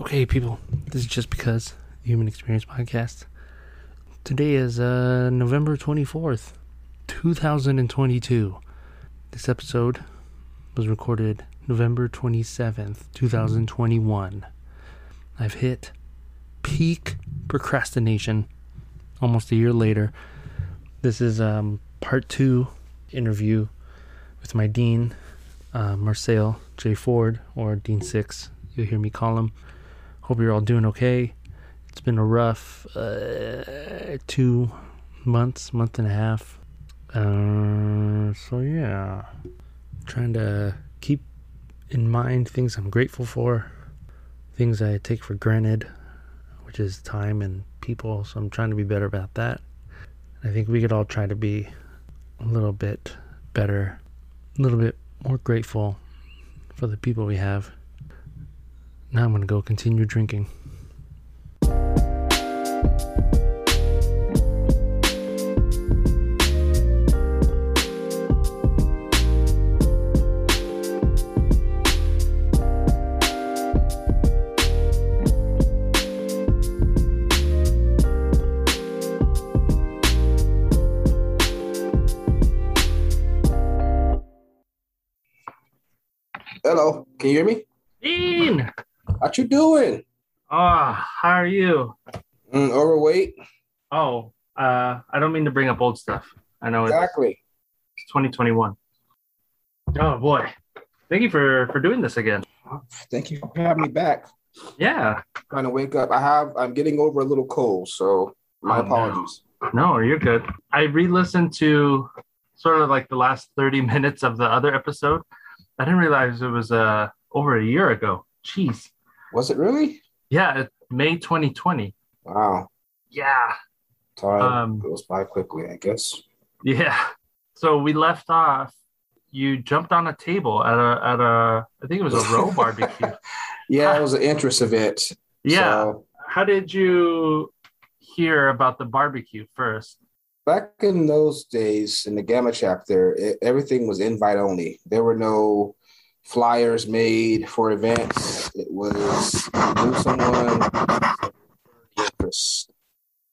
Okay, people, this is just because the Human Experience Podcast. Today is uh, November 24th, 2022. This episode was recorded November 27th, 2021. I've hit peak procrastination almost a year later. This is um, part two interview with my dean, uh, Marcel J. Ford, or Dean Six. You'll hear me call him. Hope you're all doing okay. It's been a rough uh, two months, month and a half. Uh, so yeah, trying to keep in mind things I'm grateful for, things I take for granted, which is time and people. So I'm trying to be better about that. I think we could all try to be a little bit better, a little bit more grateful for the people we have. Now I'm going to go continue drinking. Hello, can you hear me? What you doing? Ah, how are you? Mm, overweight? Oh, uh, I don't mean to bring up old stuff. I know exactly. it's Exactly. 2021. Oh boy. Thank you for for doing this again. Thank you for having me back. Yeah. Trying to wake up. I have. I'm getting over a little cold, so my Oh, no. apologies. No, you're good. I re-listened to sort of like the last 30 minutes of the other episode. I didn't realize it was uh over a year ago. Jeez. Was it really? Yeah, May 2020. Wow. Yeah. Time Um, goes by quickly, I guess. Yeah. So we left off. You jumped on a table at a at a I think it was a Rho barbecue. Yeah, it was an interest event. Yeah. So, How did you hear about the barbecue first? back in those days in the Gamma chapter, it, everything was invite only. There were no flyers made for events. It was knew someone,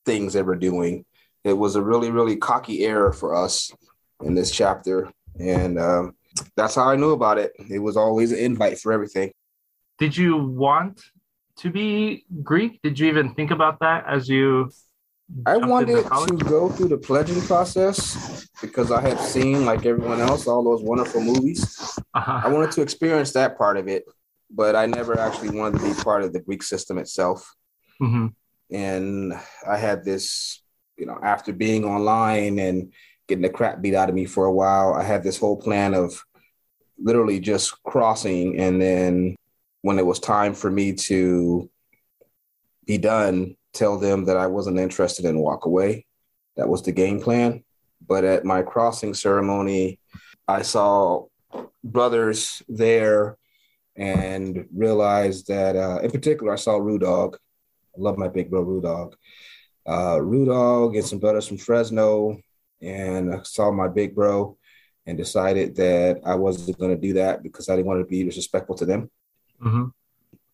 things they were doing. It was a really, really cocky era for us in this chapter, and um, that's how I knew about it. It was always an invite for everything. Did you want to be Greek? Did you even think about that as you I wanted to go through the pledging process because I had seen, like everyone else, all those wonderful movies. I Uh-huh. wanted to experience that part of it, but I never actually wanted to be part of the Greek system itself. Mhm. And I had this, you know, after being online and getting the crap beat out of me for a while, I had this whole plan of literally just crossing. And then when it was time for me to be done, tell them that I wasn't interested and walk away. That was the game plan. But at my crossing ceremony, I saw brothers there and realized that, uh, in particular, I saw Rudog. I love my big bro, Rue Dog. Uh, Rue Dog and some brothers from Fresno. And I saw my big bro and decided that I wasn't going to do that because I didn't want to be disrespectful to them. Mhm.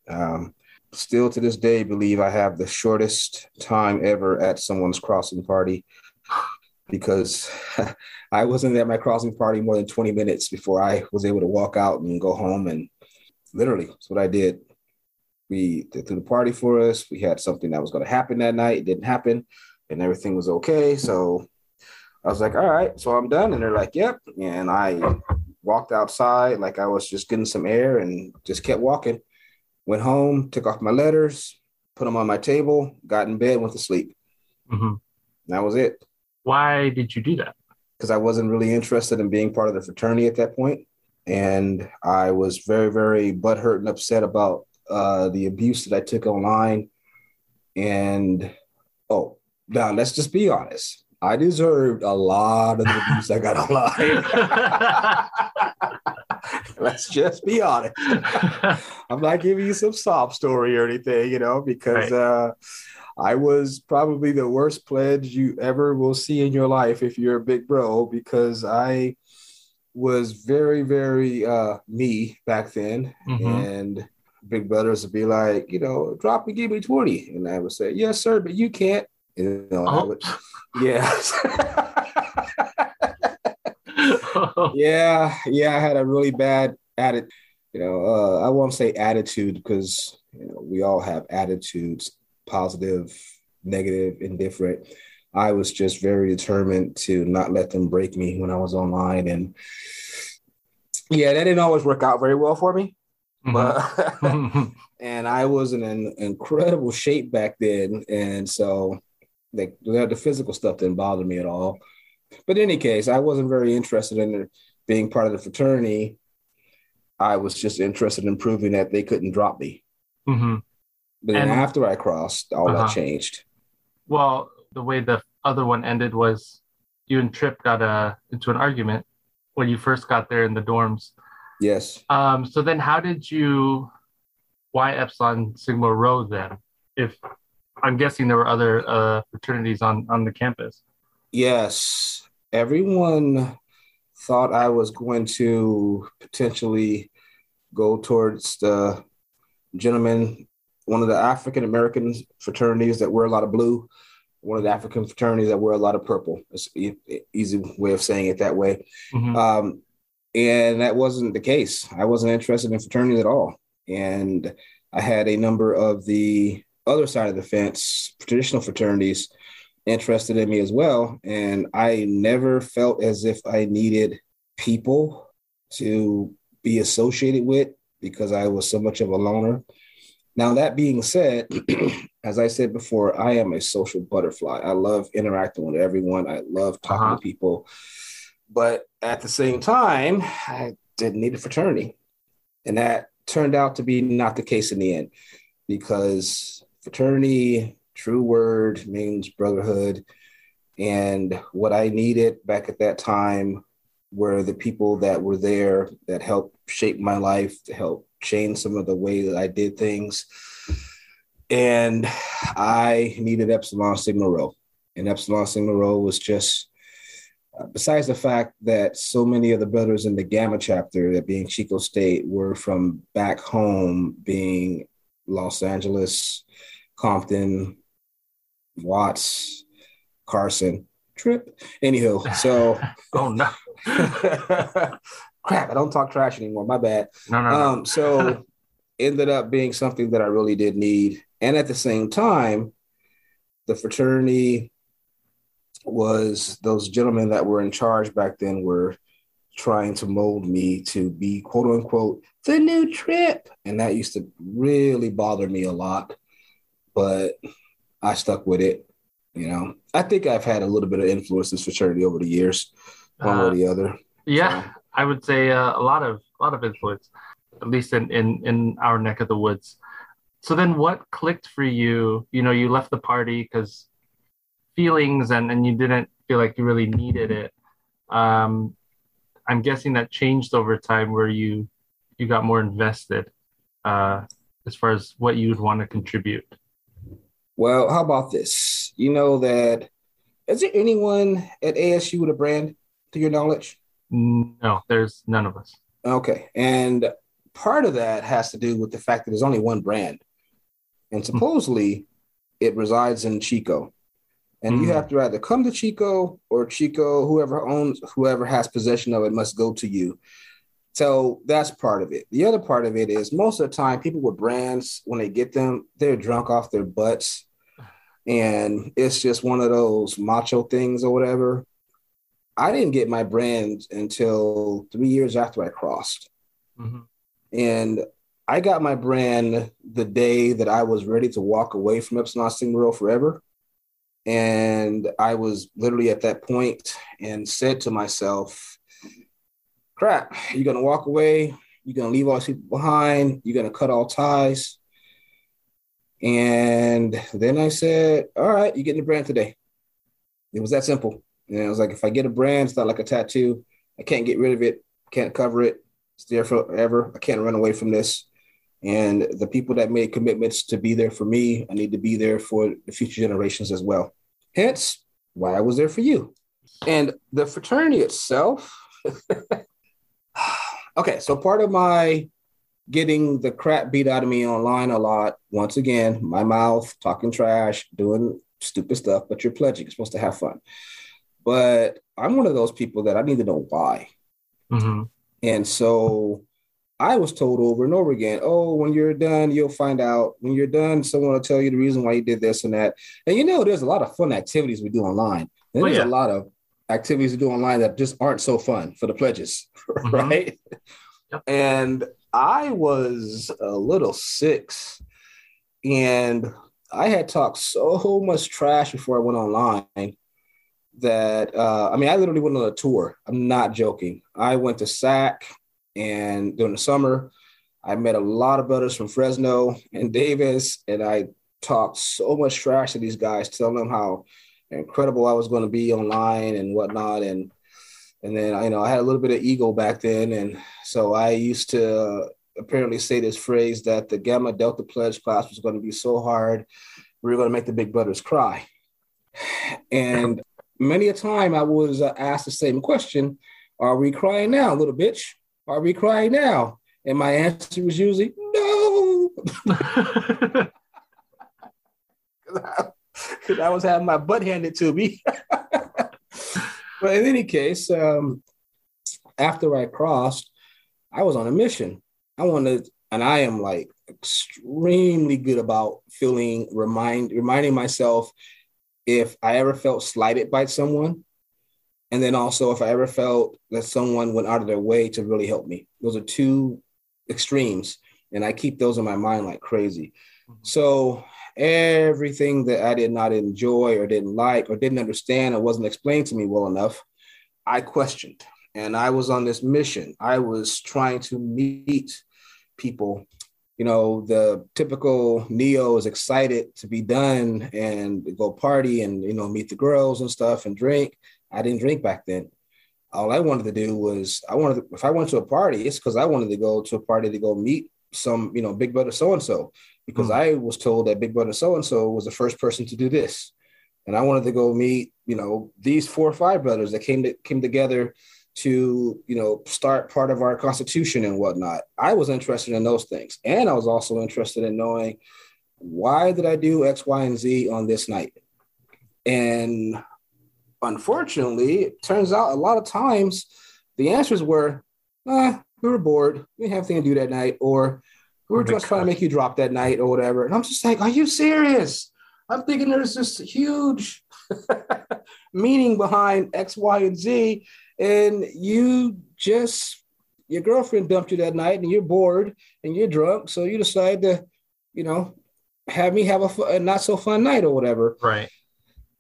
Um, still to this day, believe I have the shortest time ever at someone's crossing party because I wasn't at my crossing party more than 20 minutes before I was able to walk out and go home. And literally, that's what I did. We they threw the party for us. We had something that was going to happen that night. It didn't happen, and everything was okay. So I was like, all right, so I'm done. And they're like, yep. And I walked outside like I was just getting some air and just kept walking. Went home, took off my letters, put them on my table, got in bed, went to sleep. Mhm. That was it. Why did you do that? Because I wasn't really interested in being part of the fraternity at that point. And I was very, very butthurt and upset about uh, the abuse that I took online. And oh, now let's just be honest. I deserved a lot of the abuse I got online. let's just be honest. I'm not giving you some sob story or anything, you know, because Right. uh, I was probably the worst pledge you ever will see in your life if you're a big bro, because I was very, very uh, me back then. Mhm. And big brothers would be like, you know, drop and give me 20. And I would say, yes, sir, but you can't. You know, oh. I would, yeah. Yeah, yeah, I had a really bad attitude. You know, uh, I won't say attitude because you know we all have attitudes, positive, negative, indifferent. I was just very determined to not let them break me when I was online, and yeah, that didn't always work out very well for me. Mm-hmm. But and I was in an incredible shape back then, and so like the physical stuff didn't bother me at all. But in any case, I wasn't very interested in being part of the fraternity. I was just interested in proving that they couldn't drop me. Mm-hmm. But then and, after I crossed, all uh-huh. that changed. Well, the way the other one ended was you and Trip got a, uh, into an argument when you first got there in the dorms. Yes. Um, so then how did you why Epsilon Sigma Rho then? If I'm guessing there were other uh, fraternities on on the campus. Yes, everyone thought I was going to potentially go towards the gentleman, one of the African American fraternities that wear a lot of blue, one of the African fraternities that wear a lot of purple. It's an easy way of saying it that way. Mm-hmm. Um, and that wasn't the case. I wasn't interested in fraternities at all. And I had a number of the other side of the fence, traditional fraternities, interested in me as well. And I never felt as if I needed people to be associated with because I was so much of a loner. Now, that being said, as I said before, I am a social butterfly. I love interacting with everyone, I love talking uh-huh. to people. But at the same time, I didn't need a fraternity. And that turned out to be not the case in the end because fraternity, true word, means brotherhood. And what I needed back at that time were the people that were there that helped shape my life, to help change some of the way that I did things. And I needed Epsilon Sigma Rho. And Epsilon Sigma Rho was just uh, besides the fact that so many of the brothers in the Gamma chapter, that being Chico State, were from back home, being Los Angeles, Compton, Watts, Carson, Trip. Anywho, so oh no, crap! I don't talk trash anymore. My bad. No, no. Um, no. so ended up being something that I really did need, and at the same time, the fraternity was those gentlemen that were in charge back then were trying to mold me to be quote unquote the new trip. And that used to really bother me a lot. But I stuck with it. You know, I think I've had a little bit of influence in fraternity over the years, one uh, or the other. Yeah, so. I would say uh, a lot of a lot of influence, at least in, in in our neck of the woods. So then, what clicked for you? You know, you left the party because feelings and, and you didn't feel like you really needed it. Um, I'm guessing that changed over time where you you got more invested uh, as far as what you would want to contribute. Well, how about this? You know that is there anyone at ASU with a brand to your knowledge? No, there's none of us. Okay. And part of that has to do with the fact that there's only one brand. And supposedly it resides in Chico and mm-hmm. you have to either come to Chico or Chico, whoever owns, whoever has possession of it, must go to you. So that's part of it. The other part of it is most of the time, people with brands, when they get them, they're drunk off their butts, and it's just one of those macho things or whatever. I didn't get my brand until three years after I crossed, mm-hmm. and I got my brand the day that I was ready to walk away from Epsilon Sigma Rho forever. And I was literally at that point and said to myself, crap, you're going to walk away. You're going to leave all these people behind. You're going to cut all ties. And then I said, all right, you're getting a brand today. It was that simple. And I was like, if I get a brand, it's not like a tattoo. I can't get rid of it. Can't cover it. It's there forever. I can't run away from this. And the people that made commitments to be there for me, I need to be there for the future generations as well. Hence, why I was there for you. And the fraternity itself. okay, so part of my getting the crap beat out of me online a lot. Once again, my mouth talking trash, doing stupid stuff, but you're pledging. You're supposed to have fun. But I'm one of those people that I need to know why. Mm-hmm. And so I was told over and over again, oh, when you're done, you'll find out. When you're done, someone will tell you the reason why you did this and that. And you know, there's a lot of fun activities we do online. And oh, there's yeah. a lot of activities we do online that just aren't so fun for the pledges, mm-hmm. right? Yep. And I was a little six and I had talked so much trash before I went online that uh, I mean, I literally went on a tour. I'm not joking. I went to SAC and during the summer, I met a lot of brothers from Fresno and Davis, and I talked so much trash to these guys, telling them how incredible I was going to be online and whatnot. And and then you know I had a little bit of ego back then, and so I used to apparently say this phrase that the Gamma Delta Pledge class was going to be so hard, we were going to make the big brothers cry. And many a time I was uh, asked the same question: Are we crying now, little bitch? Are we crying now? And my answer was usually no. Because I, I, was having my butt handed to me. but in any case, um, after I crossed, I was on a mission. I wanted, and I am like extremely good about feeling remind reminding myself if I ever felt slighted by someone, and then also if I ever felt that someone went out of their way to really help me. Those are two extremes, and I keep those in my mind like crazy. Mm-hmm. So everything that I did not enjoy or didn't like or didn't understand or wasn't explained to me well enough, I questioned. And I was on this mission. I was trying to meet people. You know, the typical Neo is excited to be done and go party and, you know, meet the girls and stuff and drink. I didn't drink back then. All I wanted to do was I wanted to, if I went to a party, it's because I wanted to go to a party to go meet some, you know, big brother so and so because mm. I was told that big brother so and so was the first person to do this. And I wanted to go meet, you know, these four or five brothers that came to came together to, you know, start part of our constitution and whatnot. I was interested in those things. And I was also interested in knowing why did I do X, Y, and Z on this night? And unfortunately, it turns out a lot of times the answers were, ah, we were bored. We didn't have anything to do that night, or we were just trying to make you drop that night or whatever. And I'm just like, are you serious? I'm thinking there's this huge meaning behind X, Y, and Z. And you just, your girlfriend dumped you that night and you're bored and you're drunk. So you decide to, you know, have me have a, a not so fun night or whatever. Right.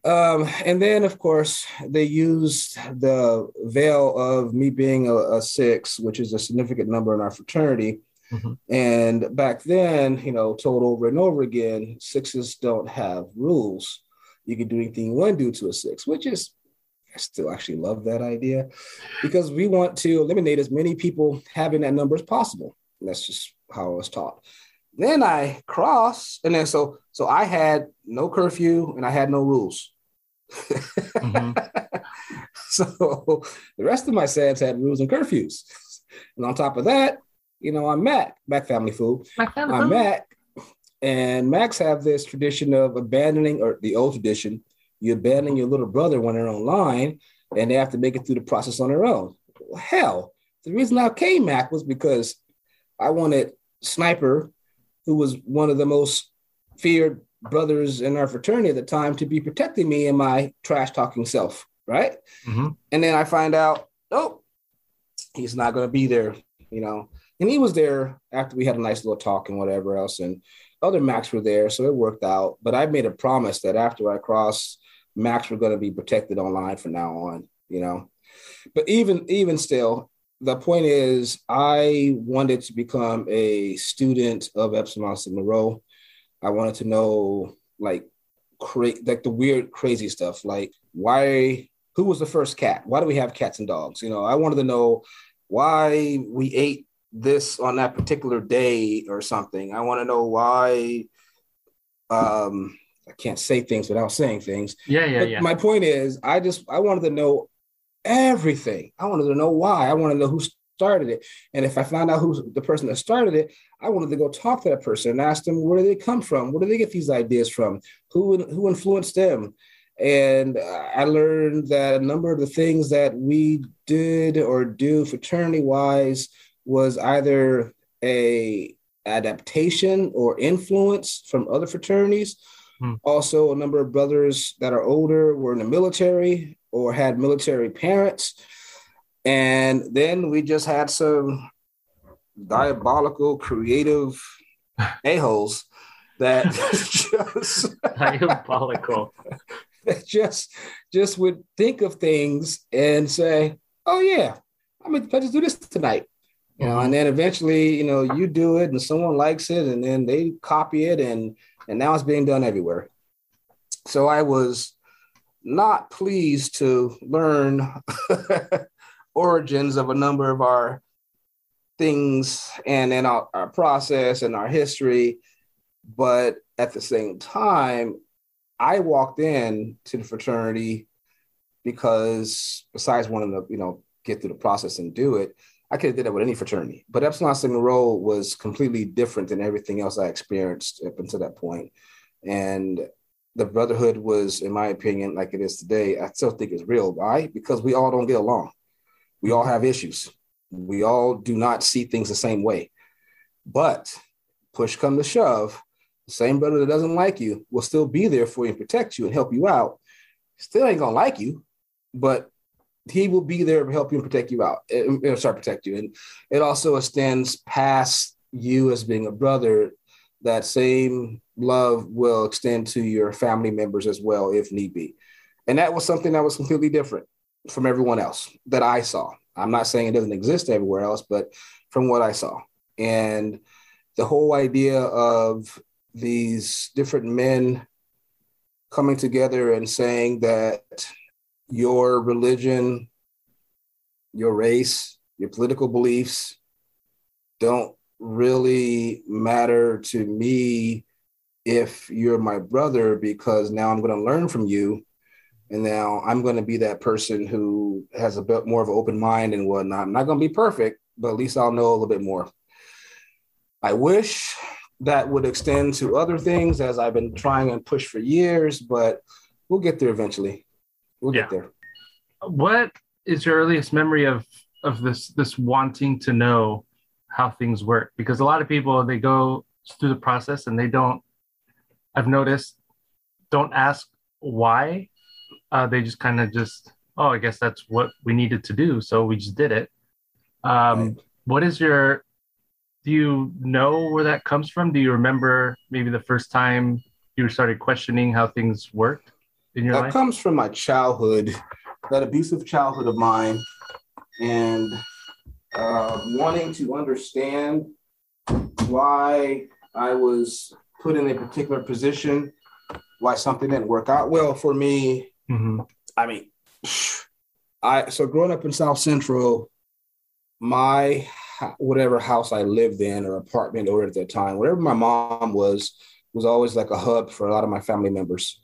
Um, and then, of course, they used the veil of me being a, a, six, which is a significant number in our fraternity. Mm-hmm. And back then, you know, told over and over again, sixes don't have rules. You can do anything you want to do to a six, which is, I still actually love that idea because we want to eliminate as many people having that number as possible. And that's just how I was taught. Then I crossed, and then so so I had no curfew and I had no rules. mm-hmm. so the rest of my SADs had rules and curfews. And on top of that, you know, I'm Mac, Mac Family Food. Mac family I'm Mac. And Macs have this tradition of abandoning, or the old tradition, you abandon your little brother when they're online and they have to make it through the process on their own. Well, hell, the reason I came Mac was because I wanted Sniper, who was one of the most feared brothers in our fraternity at the time to be protecting me and my trash talking self, right? Mm-hmm. And then I find out, oh, he's not going to be there, you know. And he was there after we had a nice little talk and whatever else, and other Macs were there, so it worked out. But I made a promise that after I cross, Macs were going to be protected online from now on, you know. But even even still, the point is, I wanted to become a student of Epsilon Sigma Rho I wanted to know like cra- like the weird crazy stuff like why who was the first cat? Why do we have cats and dogs? You know, I wanted to know why we ate this on that particular day or something. I want to know why um I can't say things without saying things. Yeah, yeah, but yeah. My point is I just I wanted to know everything. I wanted to know why. I wanted to know who started it. And if I found out who's the person that started it, I wanted to go talk to that person and ask them where do they come from? Where do they get these ideas from? Who who influenced them? And I learned that a number of the things that we did or do fraternity wise was either a adaptation or influence from other fraternities. Hmm. Also, a number of brothers that are older were in the military or had military parents. And then we just had some diabolical, creative a-holes that just diabolical that just just would think of things and say, "Oh yeah, I mean, let's do this tonight." You know, and then eventually, you know, you do it and someone likes it, and then they copy it, and and now it's being done everywhere. So I was not pleased to learn origins of a number of our things and then our, our process and our history. But at the same time, I walked in to the fraternity because besides wanting to, you know, get through the process and do it, I could have did that with any fraternity. But Epsilon Sigma Rho was completely different than everything else I experienced up until that point. And the brotherhood was, in my opinion, like it is today, I still think it's real. Why? Because we all don't get along. We all have issues. We all do not see things the same way. But push come to shove, the same brother that doesn't like you will still be there for you and protect you and help you out. Still ain't gonna like you, but he will be there to help you and protect you out. And, and start protect you. And it also extends past you as being a brother. That same love will extend to your family members as well, if need be. And that was something that was completely different from everyone else that I saw. I'm not saying it doesn't exist everywhere else, but from what I saw. And the whole idea of these different men coming together and saying that your religion, your race, your political beliefs don't really matter to me if you're my brother because now I'm going to learn from you. And now I'm going to be that person who has a bit more of an open mind and whatnot. I'm not going to be perfect, but at least I'll know a little bit more. I wish that would extend to other things as I've been trying and push for years, but we'll get there eventually. We'll yeah. get there. What is your earliest memory of of this this wanting to know how things work? Because a lot of people they go through the process and they don't. I've noticed don't ask why. Uh, they just kind of just oh I guess that's what we needed to do, so we just did it. Um, right. What is your do you know where that comes from? Do you remember maybe the first time you started questioning how things worked in your that life? Comes from my childhood, that abusive childhood of mine, and uh, wanting to understand why I was put in a particular position, why something didn't work out well for me. Mm-hmm. I mean, I so growing up in South Central, my whatever house I lived in or apartment or at that time, whatever my mom was, was always like a hub for a lot of my family members.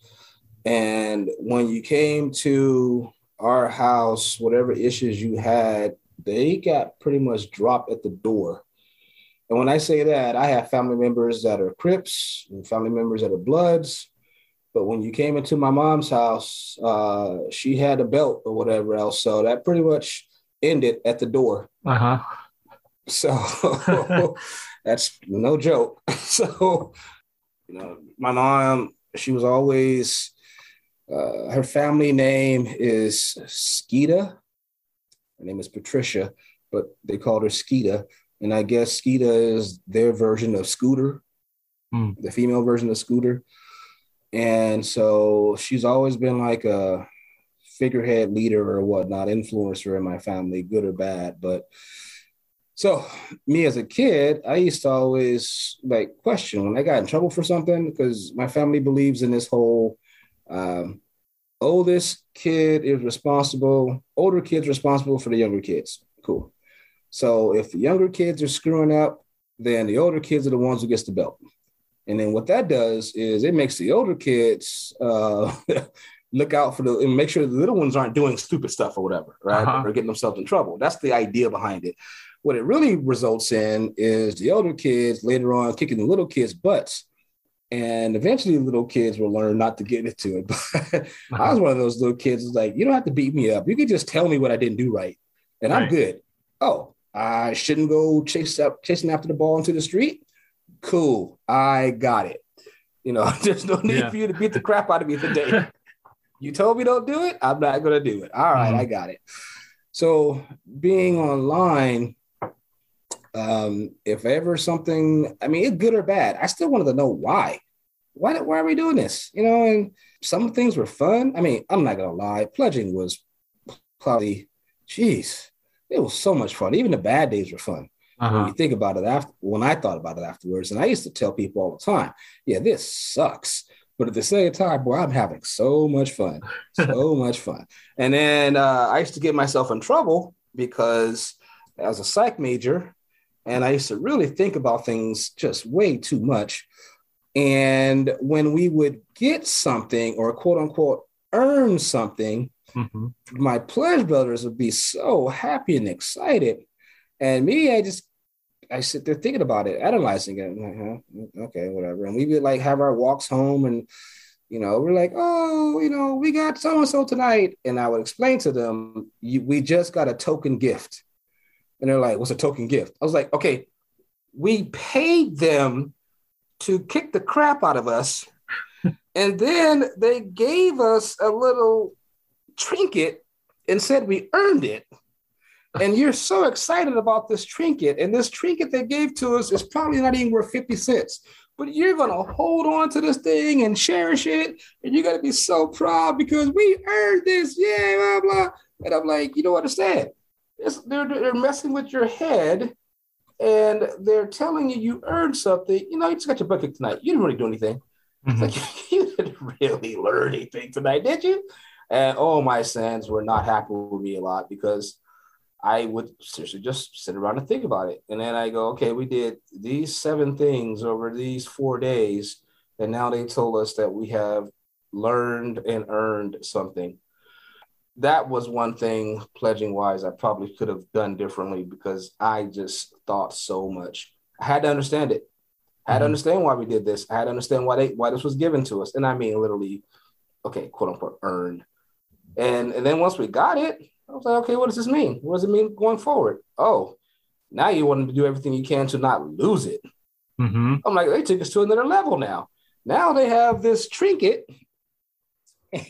And when you came to our house, whatever issues you had, they got pretty much dropped at the door. And when I say that, I have family members that are Crips and family members that are Bloods. But when you came into my mom's house, uh, she had a belt or whatever else. So that pretty much ended at the door. Uh huh. So that's no joke. So, you know, my mom, she was always, uh, her family name is Skeeta. Her name is Patricia, but they called her Skeeta. And I guess Skeeta is their version of Scooter, mm. the female version of Scooter. And so she's always been like a figurehead leader or whatnot, influencer in my family, good or bad. But so me as a kid, I used to always like question when I got in trouble for something because my family believes in this whole um, oldest kid is responsible, older kids responsible for the younger kids. Cool. So if the younger kids are screwing up, then the older kids are the ones who gets the belt. And then what that does is it makes the older kids uh, look out for the and make sure the little ones aren't doing stupid stuff or whatever, right? Uh-huh. Or getting themselves in trouble. That's the idea behind it. What it really results in is the older kids later on kicking the little kids' butts. And eventually, little kids will learn not to get into it. But I was one of those little kids who's like, you don't have to beat me up. You can just tell me what I didn't do right, and I'm good. Oh, I shouldn't go chase up chasing after the ball into the street. Cool, I got it. You know, there's no need Yeah. for you to beat the crap out of me today. you told me don't do it. I'm not gonna do it. All right, Mhm. I got it. So being online, um, if ever something, I mean, it's good or bad, I still wanted to know why. Why, why are we doing this? You know, and some things were fun. I mean, I'm not gonna lie, pledging was probably, geez, it was so much fun. Even the bad days were fun Uh-huh. you think about it after when I thought about it afterwards, and I used to tell people all the time, yeah, this sucks. But at the same time, boy, I'm having so much fun, so much fun. And then uh, I used to get myself in trouble because as a psych major, and I used to really think about things just way too much. And when we would get something or quote unquote earn something, Mhm. my pledge brothers would be so happy and excited. And me, I just I sit there thinking about it, analyzing it. Like, huh, okay, whatever. And we would like have our walks home and you know, we're like, oh, you know, we got so and so tonight. And I would explain to them, you, we just got a token gift. And they're like, what's a token gift? I was like, okay, we paid them to kick the crap out of us. and then they gave us a little trinket and said we earned it. And you're so excited about this trinket, and this trinket they gave to us is probably not even worth 50 cents. But you're gonna hold on to this thing and cherish it, and you're gonna be so proud because we earned this, yeah, blah blah. And I'm like, you don't understand. It's, they're, they're messing with your head, and they're telling you you earned something. You know, you just got your butt kicked tonight. You didn't really do anything. It's Mhm. like you didn't really learn anything tonight, did you? And all my sons were not happy with me a lot because I would seriously just sit around and think about it. And then I go, okay, we did these seven things over these four days. And now they told us that we have learned and earned something. That was one thing, pledging wise, I probably could have done differently because I just thought so much. I had to understand it. I had to Mhm. understand why we did this. I had to understand why they why this was given to us. And I mean literally, okay, quote unquote, earned. And and then once we got it, I was like, okay, what does this mean? What does it mean going forward? Oh, now you want to do everything you can to not lose it. Mhm. I'm like, they took us to another level now. Now they have this trinket,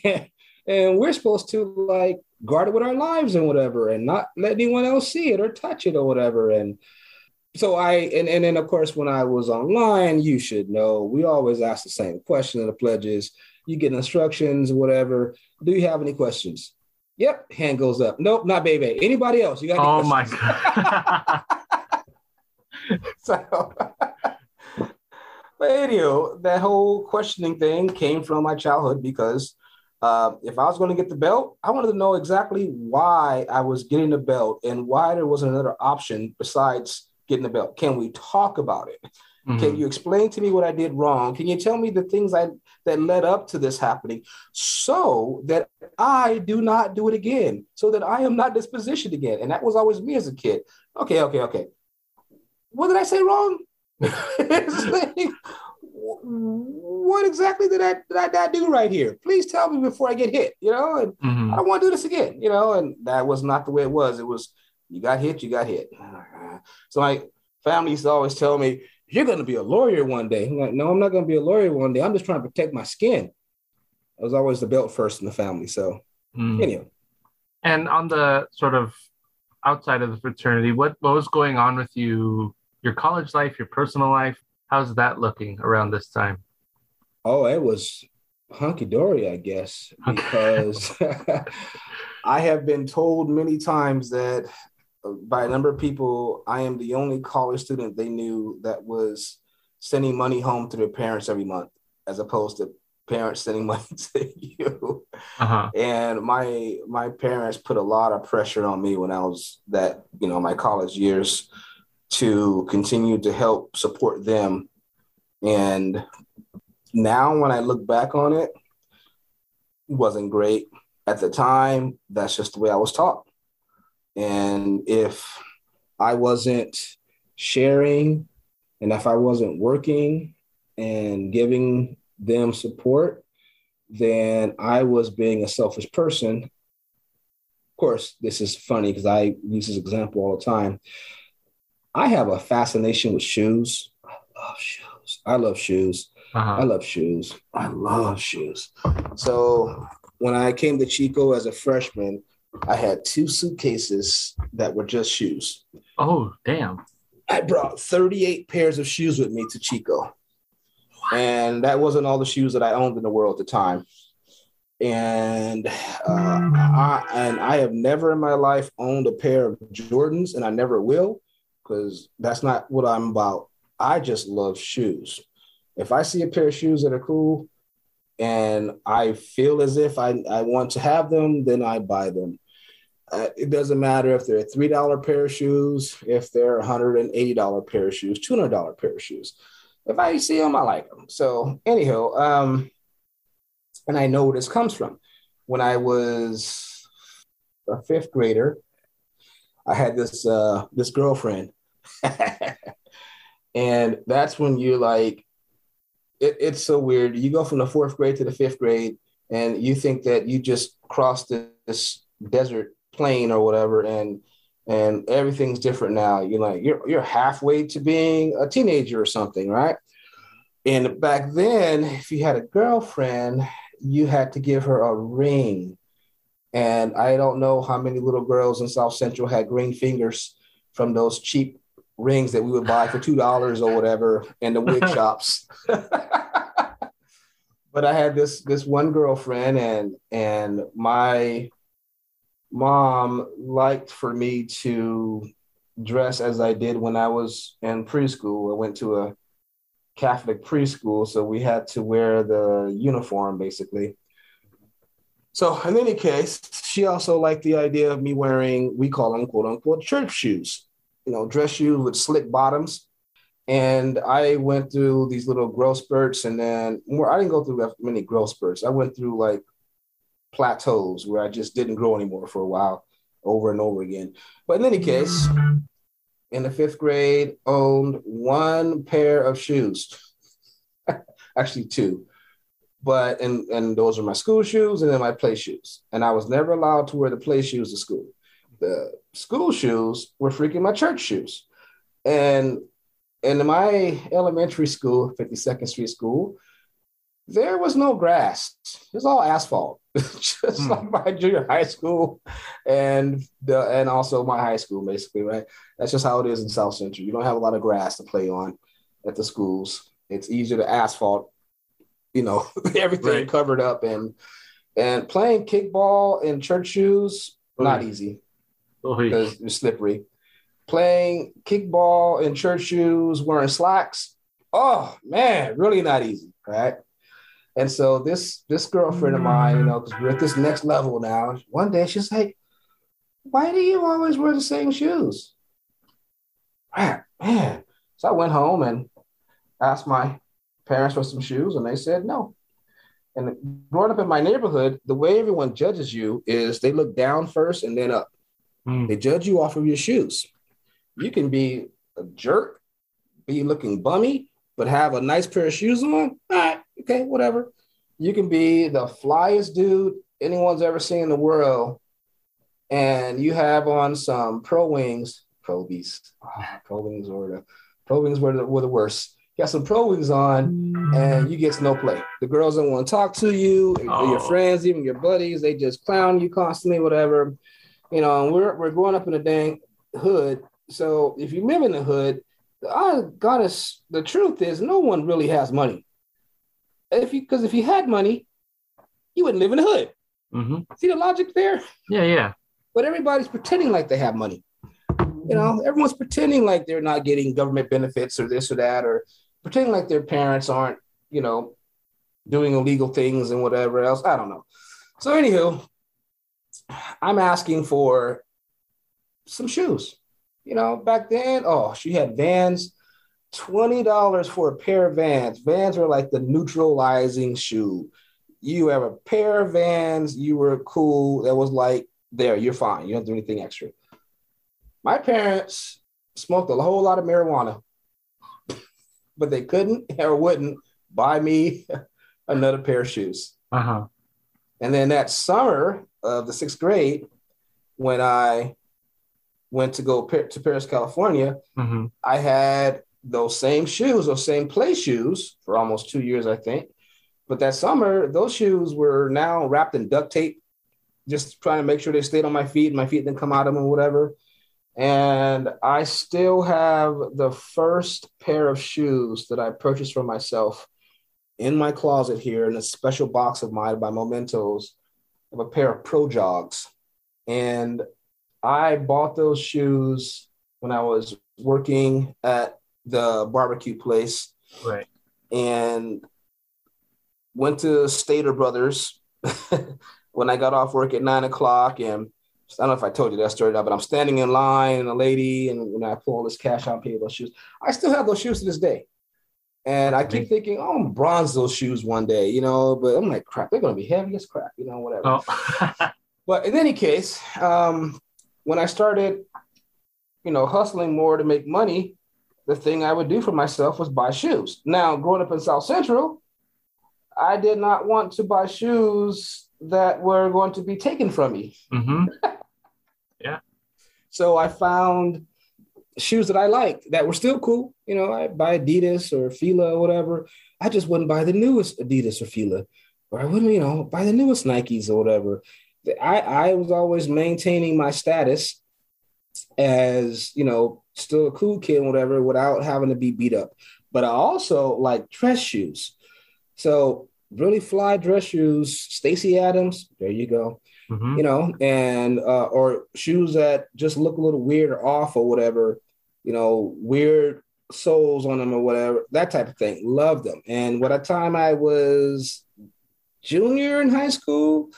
and we're supposed to like guard it with our lives and whatever, and not let anyone else see it or touch it or whatever. And so I, and, and then of course, when I was online, you should know, we always ask the same question in the pledges. You get instructions, whatever. Do you have any questions? Yep, hand goes up. Nope, not baby. Anybody else? You got? Oh my god. so, but anyhow, that whole questioning thing came from my childhood because uh, if I was going to get the belt, I wanted to know exactly why I was getting the belt and why there wasn't another option besides getting the belt. Can we talk about it? Can Mhm. you explain to me what I did wrong? Can you tell me the things I that led up to this happening so that I do not do it again, so that I am not this position again? And that was always me as a kid. Okay, okay, okay. What did I say wrong? Like, what exactly did I, did I not do right here? Please tell me before I get hit, you know? And I Mhm. don't want to do this again, you know, and that was not the way it was. It was you got hit, you got hit. So my family used to always tell me, You're gonna be a lawyer one day. I'm like, no, I'm not gonna be a lawyer one day. I'm just trying to protect my skin. I was always the belt first in the family. So Mhm. anyway, And on the sort of outside of the fraternity, what what was going on with you, your college life, your personal life? How's that looking around this time? oh, it was hunky dory, I guess, because I have been told many times that uh, by a number of people, I am the only college student they knew that was sending money home to their parents every month, as opposed to parents sending money to you. Uh-huh. And my my parents put a lot of pressure on me when I was that you know my college years to continue to help support them. And now when I look back on it, wasn't great at the time. That's just the way I was taught. And if I wasn't sharing and if I wasn't working and giving them support, then I was being a selfish person. Of course, this is funny because I use this example all the time. I have a fascination with shoes. I love shoes. I love shoes. Uh-huh. I love shoes. I love shoes. So when I came to Chico as a freshman, I had two suitcases that were just shoes. Oh, damn. I brought 38 pairs of shoes with me to Chico. And that wasn't all the shoes that I owned in the world at the time. And uh, I, and I have never in my life owned a pair of Jordans, and I never will, because that's not what I'm about. I just love shoes. If I see a pair of shoes that are cool, and I feel as if I, I want to have them, then I buy them. Uh, it doesn't matter if they're a three dollar pair of shoes, if they're a hundred and eighty dollar pair of shoes, two hundred dollar pair of shoes. If I see them, I like them. So anyhow, um, and I know where this comes from. When I was a fifth grader, I had this uh, this girlfriend, and that's when you like it, it's so weird. You go from the fourth grade to the fifth grade, and you think that you just crossed this desert plain or whatever, and and everything's different now. You're like you're you're halfway to being a teenager or something, right? And back then, if you had a girlfriend, you had to give her a ring. And I don't know how many little girls in South Central had green fingers from those cheap rings that we would buy for two dollars or whatever in the wig shops. but I had this this one girlfriend, and and my mom liked for me to dress as I did when I was in preschool. I went to a Catholic preschool, so we had to wear the uniform basically. So, in any case, she also liked the idea of me wearing, we call them quote unquote church shoes you know, dress shoes with slick bottoms. And I went through these little growth spurts, and then more. I didn't go through many growth spurts. I went through like plateaus where I just didn't grow anymore for a while, over and over again. But in any case, in the fifth grade, owned one pair of shoes, actually two. But and and those are my school shoes and then my play shoes. And I was never allowed to wear the play shoes to school the school shoes were freaking my church shoes. And in my elementary school, 52nd Street School, there was no grass. It was all asphalt, just mm. like my junior high school and the and also my high school, basically, right? That's just how it is in South Central. You don't have a lot of grass to play on at the schools. It's easier to asphalt, you know, everything right. covered up and and playing kickball in church shoes, not easy because it's slippery. Playing kickball in church shoes, wearing slacks. Oh man, really not easy, right? And so this this girlfriend of mine, you know, because we're at this next level now. One day she's like, "Why do you always wear the same shoes?" Man, man. So I went home and asked my parents for some shoes, and they said no. And growing up in my neighborhood, the way everyone judges you is they look down first and then up. Mm. They judge you off of your shoes. You can be a jerk, be looking bummy, but have a nice pair of shoes on. All right, okay, whatever. You can be the flyest dude anyone's ever seen in the world, and you have on some pro wings, pro beast, oh, pro wings or the pro wings were the, were the worst. You got some pro wings on, and you get no play. The girls don't want to talk to you, oh. your friends, even your buddies. They just clown you constantly, whatever you know, we're we're growing up in a dang hood. So if you live in the hood, I got us the truth is no one really has money. If you because if you had money, you wouldn't live in the hood. Mm-hmm. See the logic there? Yeah, yeah. But everybody's pretending like they have money. You know, everyone's pretending like they're not getting government benefits or this or that, or pretending like their parents aren't, you know, doing illegal things and whatever else. I don't know. So, anywho, I'm asking for some shoes. You know, back then, oh, she had Vans, $20 for a pair of Vans. Vans were like the neutralizing shoe. you have a pair of vans, you were cool. That was like, there, you're fine. You don't do anything extra. My parents smoked a whole lot of marijuana, but they couldn't or wouldn't buy me another pair of shoes. Uh huh. And then that summer of the sixth grade, when I went to go to Perris, California, Mm-hmm. I had those same shoes, those same play shoes for almost two years, I think. But that summer, those shoes were now wrapped in duct tape, just trying to make sure they stayed on my feet and my feet didn't come out of them or whatever. And I still have the first pair of shoes that I purchased for myself in my closet here in a special box of mine by Mementos of a pair of Pro Jogs. And I bought those shoes when I was working at the barbecue place Right. and went to Stater Brothers when I got off work at nine o'clock. And I don't know if I told you that story, but I'm standing in line and a lady, and when I pull all this cash out, pay those shoes. I still have those shoes to this day. And I keep thinking, oh, I'm bronze those shoes one day, you know, but I'm like, crap, they're going to be heavy as crap, you know, whatever. Oh. But in any case, um, when I started, you know, hustling more to make money, the thing I would do for myself was buy shoes. Now, growing up in South Central, I did not want to buy shoes that were going to be taken from me. mm-hmm. Yeah. So I found shoes that I liked that were still cool. You know, I buy Adidas or Fila or whatever. I just wouldn't buy the newest Adidas or Fila, or I wouldn't, you know, buy the newest Nikes or whatever. I, I was always maintaining my status as, you know, still a cool kid, whatever, without having to be beat up. But I also like dress shoes. So really fly dress shoes, Stacy Adams, there you go Mm-hmm. you know, and uh, or shoes that just look a little weird or off or whatever, you know, weird soles on them or whatever, that type of thing. Love them. And by the time I was junior in high school,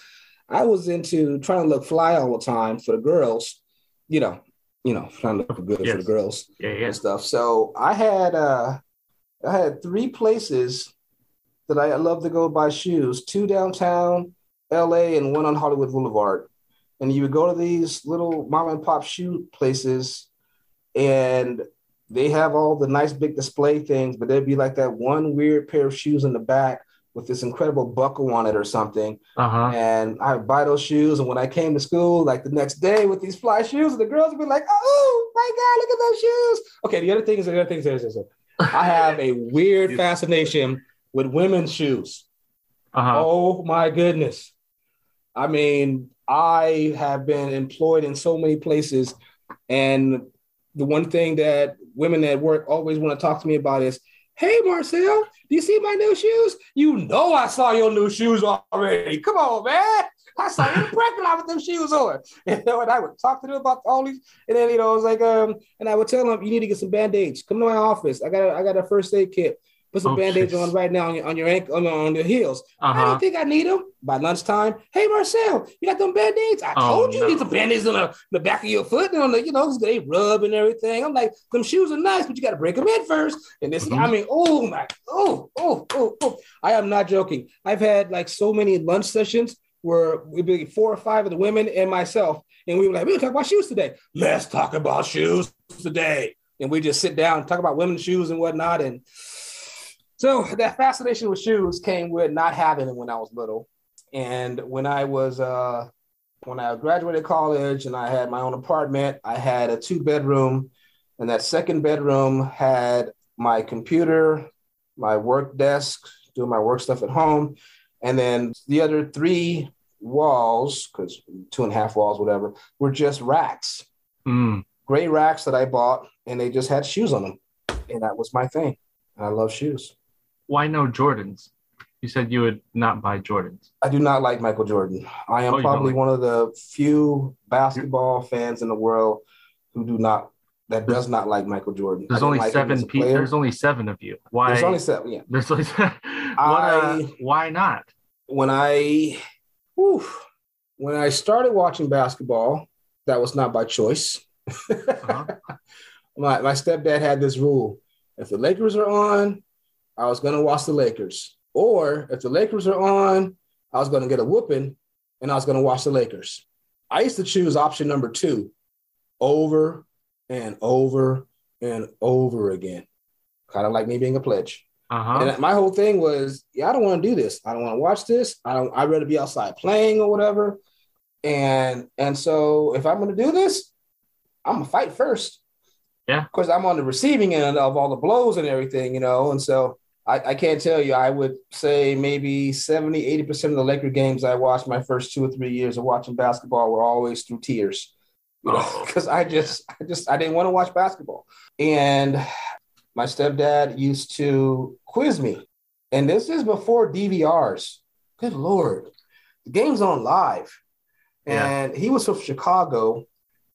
I was into trying to look fly all the time for the girls, you know, you know, trying to look good for the girls Yeah, yeah. and stuff. So I had uh I had three places that I love to go buy shoes, two downtown LA and one on Hollywood Boulevard. And you would go to these little mom and pop shoe places and they have all the nice big display things, but there'd be like that one weird pair of shoes in the back with this incredible buckle on it or something. Uh huh. And I would buy those shoes. And when I came to school, like the next day with these fly shoes, the girls would be like, oh my God, look at those shoes. Okay, the other thing is, the other thing is, is, I have a weird fascination with women's shoes. Uh huh. Oh my goodness. I mean, I have been employed in so many places. And the one thing that women at work always want to talk to me about is, hey, Marcel, do you see my new shoes? You know, I saw your new shoes already. Come on, man. I saw you in the parking lot with them shoes on. You know, and I would talk to them about all these. And then, you know, I was like, um, and I would tell them, you need to get some band-aids. Come to my office. I got a, I got a first aid kit. Put some Oh, band-aids on right now on your on your ankle on, on your heels. Uh I don't think I need them. By lunchtime, hey Marcel, you got them band-aids? I Oh, told you you need no. some band-aids on the, the back of your foot and on the, you know, they rub and everything. I'm like, them shoes are nice, but you got to break them in first. And this, Mhm. I mean, oh my, oh, oh, oh, oh. I am not joking. I've had like so many lunch sessions where we'd be four or five of the women and myself, and we were like, we're gonna talk about shoes today. Let's talk about shoes today. And we just sit down and talk about women's shoes and whatnot. And so that fascination with shoes came with not having them when I was little. And when I was uh when I graduated college and I had my own apartment, I had a two bedroom, and that second bedroom had my computer, my work desk, doing my work stuff at home, and then the other three walls, because two and a half walls, whatever, were just racks, Mm. gray racks that I bought, and they just had shoes on them, and that was my thing. I love shoes. Why no Jordans? You said you would not buy Jordans. I do not like Michael Jordan. I am Oh, probably like- one of the few basketball fans in the world who do not that does not like Michael Jordan. There's only like seven people. There's only seven of you. Why? There's only seven. Yeah. There's only. what, uh, I- why not? When I, whew, when I started watching basketball, that was not by choice. Uh-huh. my my stepdad had this rule: if the Lakers are on, I was going to watch the Lakers, or if the Lakers are on, I was going to get a whooping and I was going to watch the Lakers. I used to choose option number two over and over and over again. Kind of like me being a pledge. Uh-huh. And my whole thing was, yeah, I don't want to do this. I don't want to watch this. I don't. I'd rather be outside playing or whatever. And and so if I'm going to do this, I'm gonna fight first. Yeah. Of course, I'm on the receiving end of all the blows and everything, you know. And so I, I can't tell you. I would say maybe 70, 80 percent of the Laker games I watched my first two or three years of watching basketball were always through tears. Oh. Because I just, I just, I didn't want to watch basketball. And my stepdad used to quiz me. And this is before DVRs. Good Lord. The game's on live. Yeah. And he was from Chicago,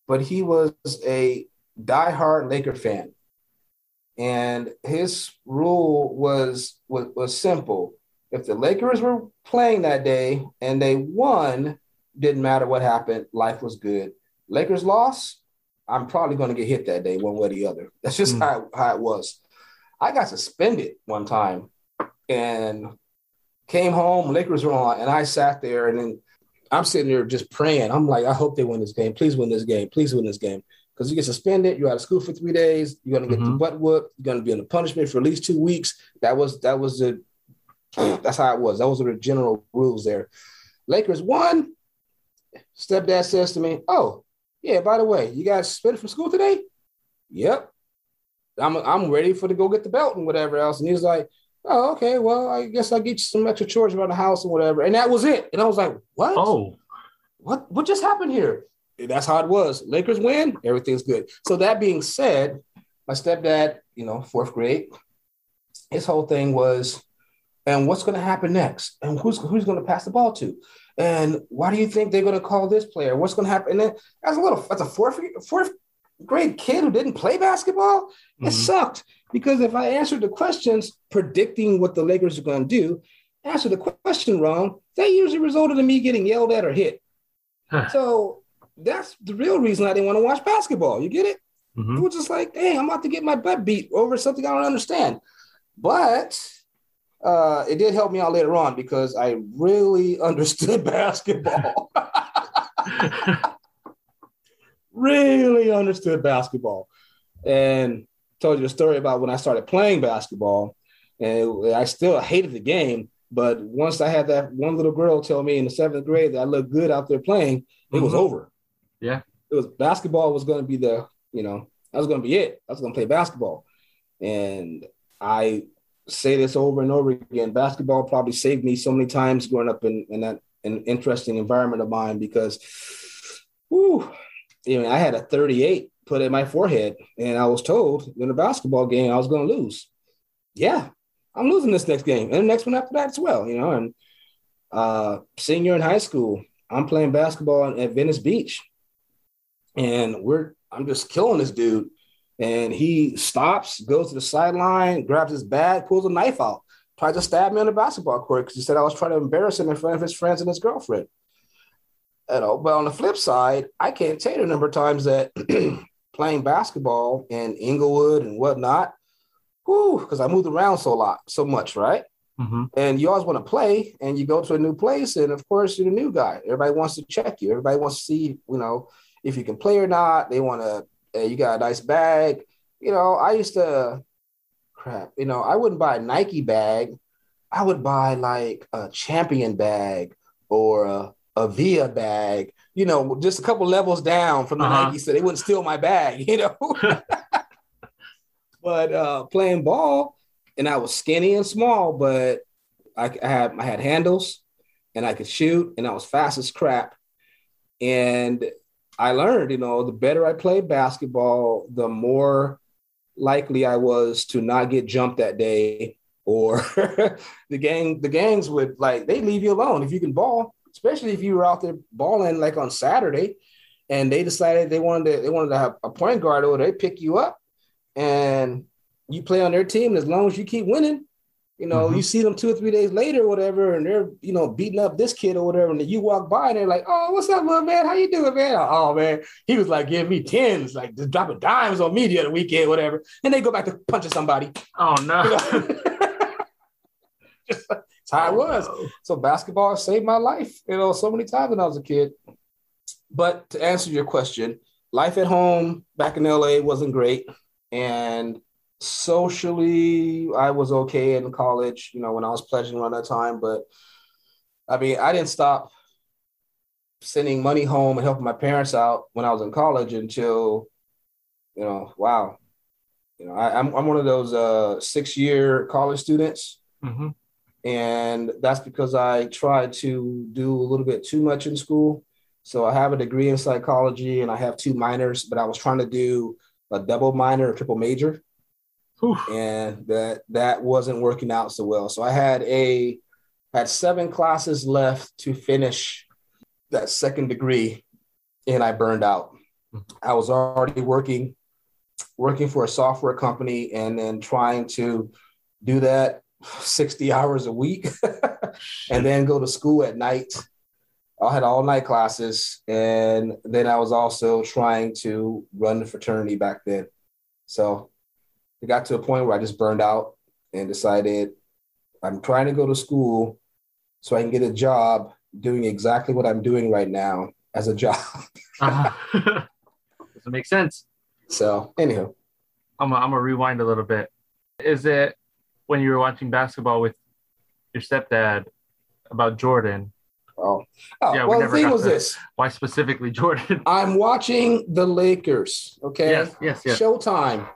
but he was a diehard Laker fan. And his rule was, was was simple. If the Lakers were playing that day and they won, didn't matter what happened, life was good. Lakers lost, I'm probably going to get hit that day, one way or the other. That's just Hmm. how, how it was. I got suspended one time and came home. Lakers were on, and I sat there, and then I'm sitting there just praying. I'm like, I hope they win this game. Please win this game. Please win this game. Because you get suspended, you're out of school for three days. You're gonna get the Mhm. butt whooped. You're gonna be in a punishment for at least two weeks. That was that was the that's how it was. Those were the general rules there. Lakers won. Stepdad says to me, "Oh, yeah. By the way, you guys suspended from school today? Yep. I'm I'm ready for to go get the belt and whatever else." And he's like, "Oh, okay. Well, I guess I'll get you some extra chores around the house and whatever." And that was it. And I was like, "What? Oh, what what just happened here? That's how it was. Lakers win, everything's good. So that being said, my stepdad, you know, fourth grade, his whole thing was, and what's going to happen next? And who's who's going to pass the ball to? And why do you think they're going to call this player? What's going to happen? And then as a little, as a fourth fourth grade kid who didn't play basketball, it Mhm. sucked because if I answered the questions predicting what the Lakers are going to do, answer the question wrong, that usually resulted in me getting yelled at or hit. Huh. So that's the real reason I didn't want to watch basketball. You get it? It Mhm. was just like, hey, I'm about to get my butt beat over something I don't understand. But uh, it did help me out later on because I really understood basketball. really understood basketball. And told you a story about when I started playing basketball. And I still hated the game. But once I had that one little girl tell me in the seventh grade that I looked good out there playing, it was Mhm. over. Yeah. It was basketball was going to be the, you know, that was going to be it. I was going to play basketball. And I say this over and over again. Basketball probably saved me so many times growing up in, in that an interesting environment of mine because, whoo, you know, I had a 38 put in my forehead, and I was told in a basketball game I was going to lose. Yeah, I'm losing this next game, and the next one after that as well. You know, and uh, senior in high school, I'm playing basketball at Venice Beach, and we're I'm just killing this dude. And he stops, goes to the sideline, grabs his bag, pulls a knife out, tries to stab me on the basketball court because he said I was trying to embarrass him in front of his friends and his girlfriend. You know, but on the flip side, I can't tell you the number of times that playing basketball in Inglewood and whatnot, whoo, because I moved around so a lot, so much, right? Mhm. and you always want to play and you go to a new place and of course you're the new guy everybody wants to check you everybody wants to see you know if you can play or not they want to uh, you got a nice bag you know i used to crap you know i wouldn't buy a nike bag i would buy like a champion bag or a, Avia bag you know just a couple levels down from the Uh-huh. nike so they wouldn't steal my bag you know but uh playing ball and I was skinny and small, but I, I had I had handles and I could shoot and I was fast as crap. And I learned, you know, the better I played basketball, the more likely I was to not get jumped that day. Or the gang, the gangs would like they leave you alone if you can ball, especially if you were out there balling like on Saturday, and they decided they wanted to they wanted to have a point guard over there, pick you up, and you play on their team. As long as you keep winning, you know, Mhm. you see them two or three days later or whatever, and they're, you know, beating up this kid or whatever. And then you walk by and they're like, oh, what's up, little man? How you doing, man? Oh, man. He was like giving me tens, like just dropping dimes on me the other weekend, whatever. And they go back to punching somebody. Oh no. That's how it was. So basketball saved my life, you know, so many times when I was a kid. But to answer your question, life at home back in LA wasn't great. And socially, I was okay in college, you know, when I was pledging around that time. But I mean, I didn't stop sending money home and helping my parents out when I was in college until, you know, wow. You know, I, am I'm, I'm one of those uh, six year college students. Mm-hmm. And that's because I tried to do a little bit too much in school. So I have a degree in psychology and I have two minors, but I was trying to do a double minor, a triple major. Whew. And that that wasn't working out so well. So I had a had seven classes left to finish that second degree and I burned out. I was already working working for a software company and then trying to do that 60 hours a week and then go to school at night. I had all night classes. And then I was also trying to run the fraternity back then. So it got to a point where I just burned out and decided I'm trying to go to school so I can get a job doing exactly what I'm doing right now as a job. Uh-huh. Doesn't make sense. So, anyhow, I'm gonna I'm gonna rewind a little bit. Is it when you were watching basketball with your stepdad about Jordan? oh, oh Yeah, we the thing was to- this Why specifically Jordan? I'm watching the Lakers, okay? Yes, yes, yes. Showtime.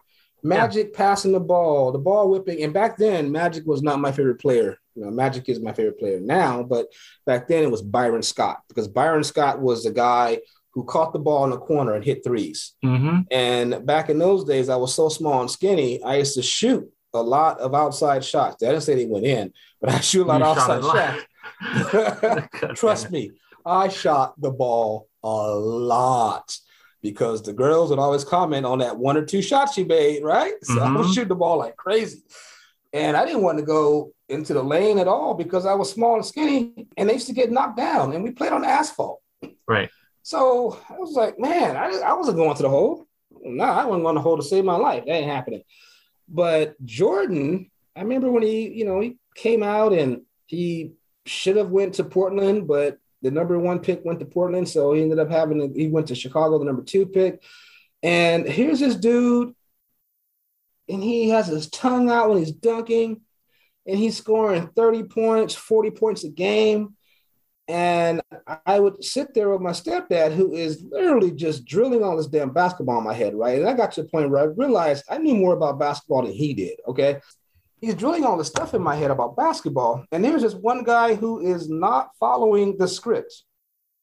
Magic passing the ball, the ball whipping. And back then, Magic was not my favorite player. You know, Magic is my favorite player now, but back then it was Byron Scott because Byron Scott was the guy who caught the ball in the corner and hit threes. Mm-hmm. And back in those days, I was so small and skinny, I used to shoot a lot of outside shots. I didn't say they went in, but I shoot a lot of outside shots. Trust me, I shot the ball a lot because the girls would always comment on that one or two shots she made, right? So I was Mhm. shooting the ball like crazy. And I didn't want to go into the lane at all because I was small and skinny and they used to get knocked down and we played on asphalt. Right. So I was like, man, I, I wasn't going to the hole. No, I wasn't going to the hole to save my life. That ain't happening. But Jordan, I remember when he, you know, he came out and he should have went to Portland, but the number one pick went to Portland, so he ended up having he went to Chicago, the number two pick. And here's this dude, and he has his tongue out when he's dunking, and he's scoring 30 points, 40 points a game. And I would sit there with my stepdad, who is literally just drilling all this damn basketball in my head, right? And I got to the point where I realized I knew more about basketball than he did. Okay. He's drilling all this stuff in my head about basketball. And there's this one guy who is not following the script.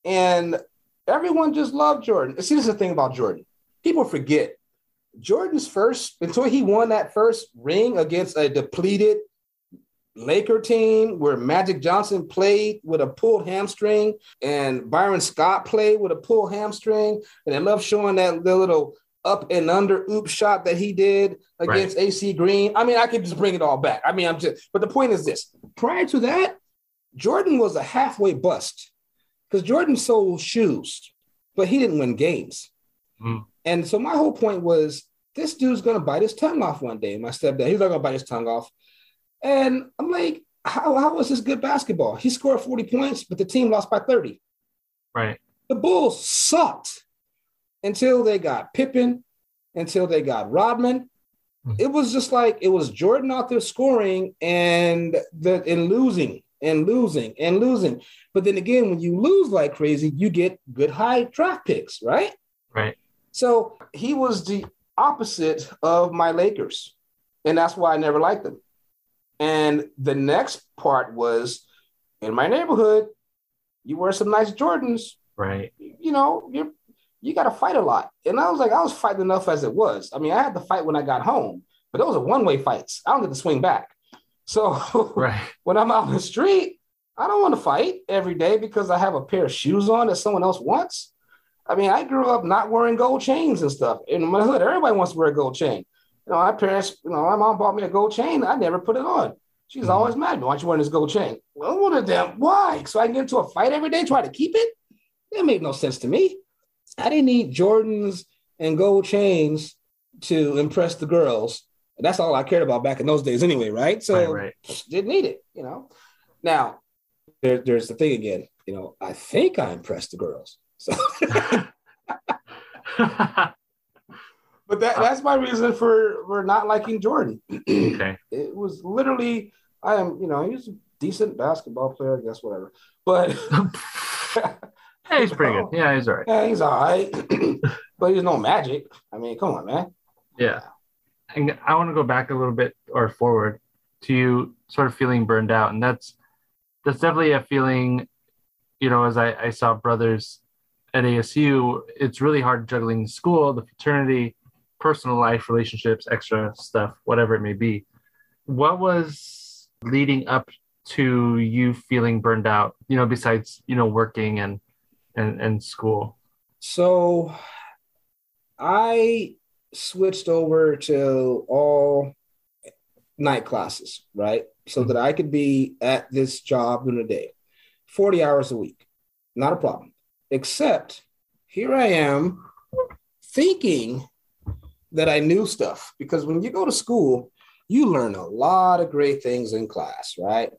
And everyone just loved Jordan. See, this is the thing about Jordan. People forget Jordan's first, until he won that first ring against a depleted Laker team where Magic Johnson played with a pulled hamstring and Byron Scott played with a pulled hamstring. And I love showing that the little up and under oop shot that he did against AC Green. I mean, I could just bring it all back. I mean, I'm just, but the point is this prior to that, Jordan was a halfway bust because Jordan sold shoes, but he didn't win games. Mm. And so my whole point was this dude's gonna bite his tongue off one day. My stepdad, he's not gonna bite his tongue off. And I'm like, how, how was this good basketball? He scored 40 points, but the team lost by 30. Right. The Bulls sucked until they got Pippen, until they got Rodman. Mhm. It was just like it was Jordan out there scoring and the and losing and losing and losing. But then again, when you lose like crazy, you get good high draft picks, right? Right. So he was the opposite of my Lakers. And that's why I never liked them. And the next part was in my neighborhood, you wear some nice Jordans, Right. you know, you're you got to fight a lot. And I was like, I was fighting enough as it was. I mean, I had to fight when I got home, but those are one way fights. I don't get to swing back. So Right. when I'm out in the street, I don't want to fight every day because I have a pair of shoes on that someone else wants. I mean, I grew up not wearing gold chains and stuff. In my hood, everybody wants to wear a gold chain. You know, my parents, you know, my mom bought me a gold chain. I never put it on. She's Mhm. always mad at me. Why aren't you wearing this gold chain? Well, what a damn why? So I can get into a fight every day, try to keep it? That made no sense to me. I didn't need Jordans and gold chains to impress the girls. That's all I cared about back in those days anyway, right? So right. Right. didn't need it, you know. Now, there, there's the thing again. You know, I think I impressed the girls. So, but that that's my reason for for not liking Jordan. okay. It was literally I am, you know, he's a decent basketball player, I guess whatever. But yeah, he's pretty good. Oh. Yeah, he's all right. yeah, he's all right. but he's no magic. I mean, come on, man. Yeah. And I want to go back a little bit or forward to you sort of feeling burned out. And that's that's definitely a feeling, you know, as I, I saw brothers at ASU, it's really hard juggling school, the fraternity, personal life, relationships, extra stuff, whatever it may be. What was leading up to you feeling burned out, you know, besides, you know, working and and, and school? So I switched over to all night classes, right? So mm-hmm. that I could be at this job in a day, 40 hours a week. Not a problem. Except here I am thinking that I knew stuff because when you go to school, you learn a lot of great things in class, right?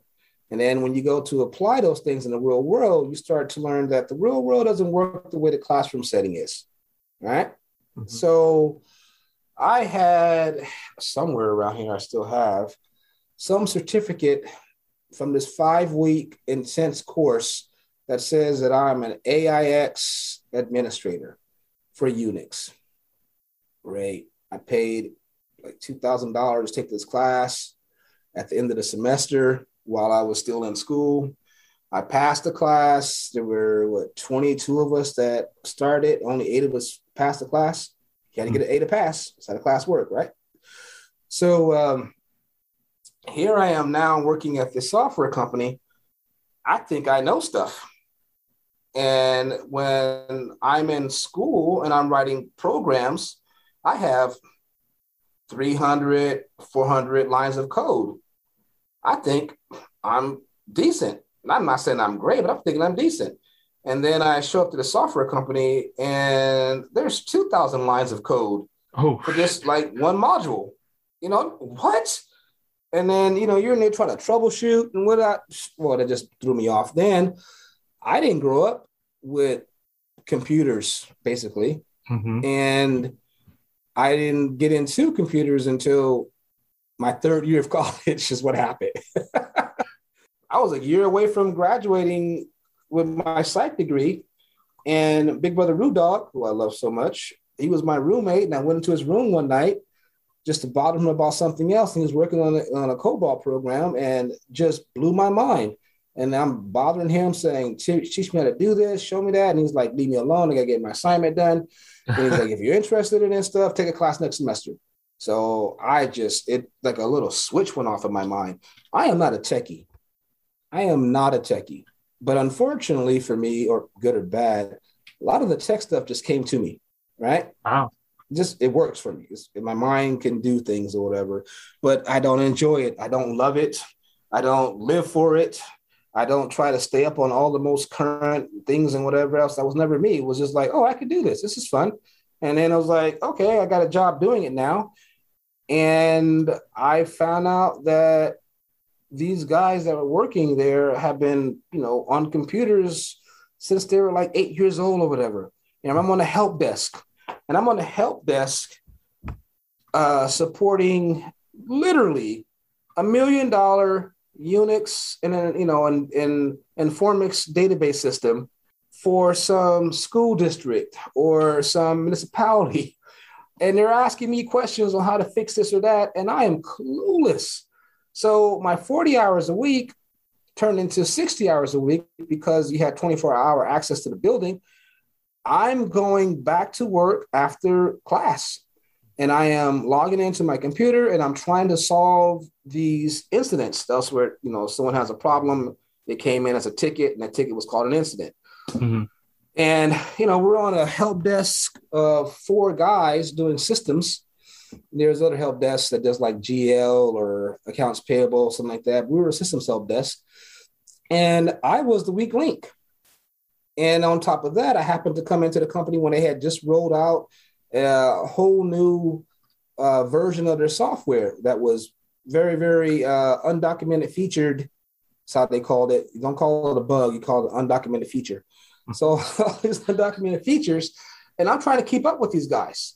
And then when you go to apply those things in the real world, you start to learn that the real world doesn't work the way the classroom setting is, right? Mm-hmm. So I had somewhere around here, I still have some certificate from this five week intense course that says that I'm an AIX administrator for Unix. Great. I paid like $2,000 to take this class at the end of the semester while I was still in school. I passed the class. There were what 22 of us that started. Only eight of us passed the class. You had to get an A to pass. That's how the class work, right? So um, here I am now working at this software company. I think I know stuff. And when I'm in school and I'm writing programs, I have 300, 400 lines of code. I think I'm decent. I'm not saying I'm great, but I'm thinking I'm decent. And then I show up to the software company and there's 2,000 lines of code oh. for just like one module. You know, what? And then, you know, you're in there trying to troubleshoot and what I, well, that just threw me off. Then I didn't grow up with computers, basically. Mm-hmm. And I didn't get into computers until my third year of college, is what happened. I was a year away from graduating with my psych degree. And Big Brother Rudolph, who I love so much, he was my roommate. And I went into his room one night just to bother him about something else. And he was working on a, on a COBOL program and just blew my mind. And I'm bothering him saying, teach me how to do this, show me that. And he's like, leave me alone. I got to get my assignment done. And he's like, if you're interested in this stuff, take a class next semester. So I just, it like a little switch went off in my mind. I am not a techie. I am not a techie. But unfortunately for me, or good or bad, a lot of the tech stuff just came to me, right? Wow. Just it works for me. It's, my mind can do things or whatever, but I don't enjoy it. I don't love it. I don't live for it. I don't try to stay up on all the most current things and whatever else. That was never me. It was just like, oh, I could do this. This is fun. And then I was like, okay, I got a job doing it now. And I found out that these guys that are working there have been, you know, on computers since they were like eight years old or whatever. And I'm on a help desk, and I'm on a help desk uh, supporting literally a million dollar Unix and you know and in Informix database system for some school district or some municipality. And they're asking me questions on how to fix this or that, and I am clueless. So my 40 hours a week turned into 60 hours a week because you had 24 hour access to the building. I'm going back to work after class and I am logging into my computer and I'm trying to solve these incidents. That's where, you know, someone has a problem. It came in as a ticket and that ticket was called an incident. Mm-hmm. And, you know, we're on a help desk of four guys doing systems there's other help desks that does like GL or accounts payable, something like that. We were a systems help desk. And I was the weak link. And on top of that, I happened to come into the company when they had just rolled out a whole new uh, version of their software that was very, very uh, undocumented featured That's how they called it. You don't call it a bug, you call it an undocumented feature. So all these undocumented features, and I'm trying to keep up with these guys.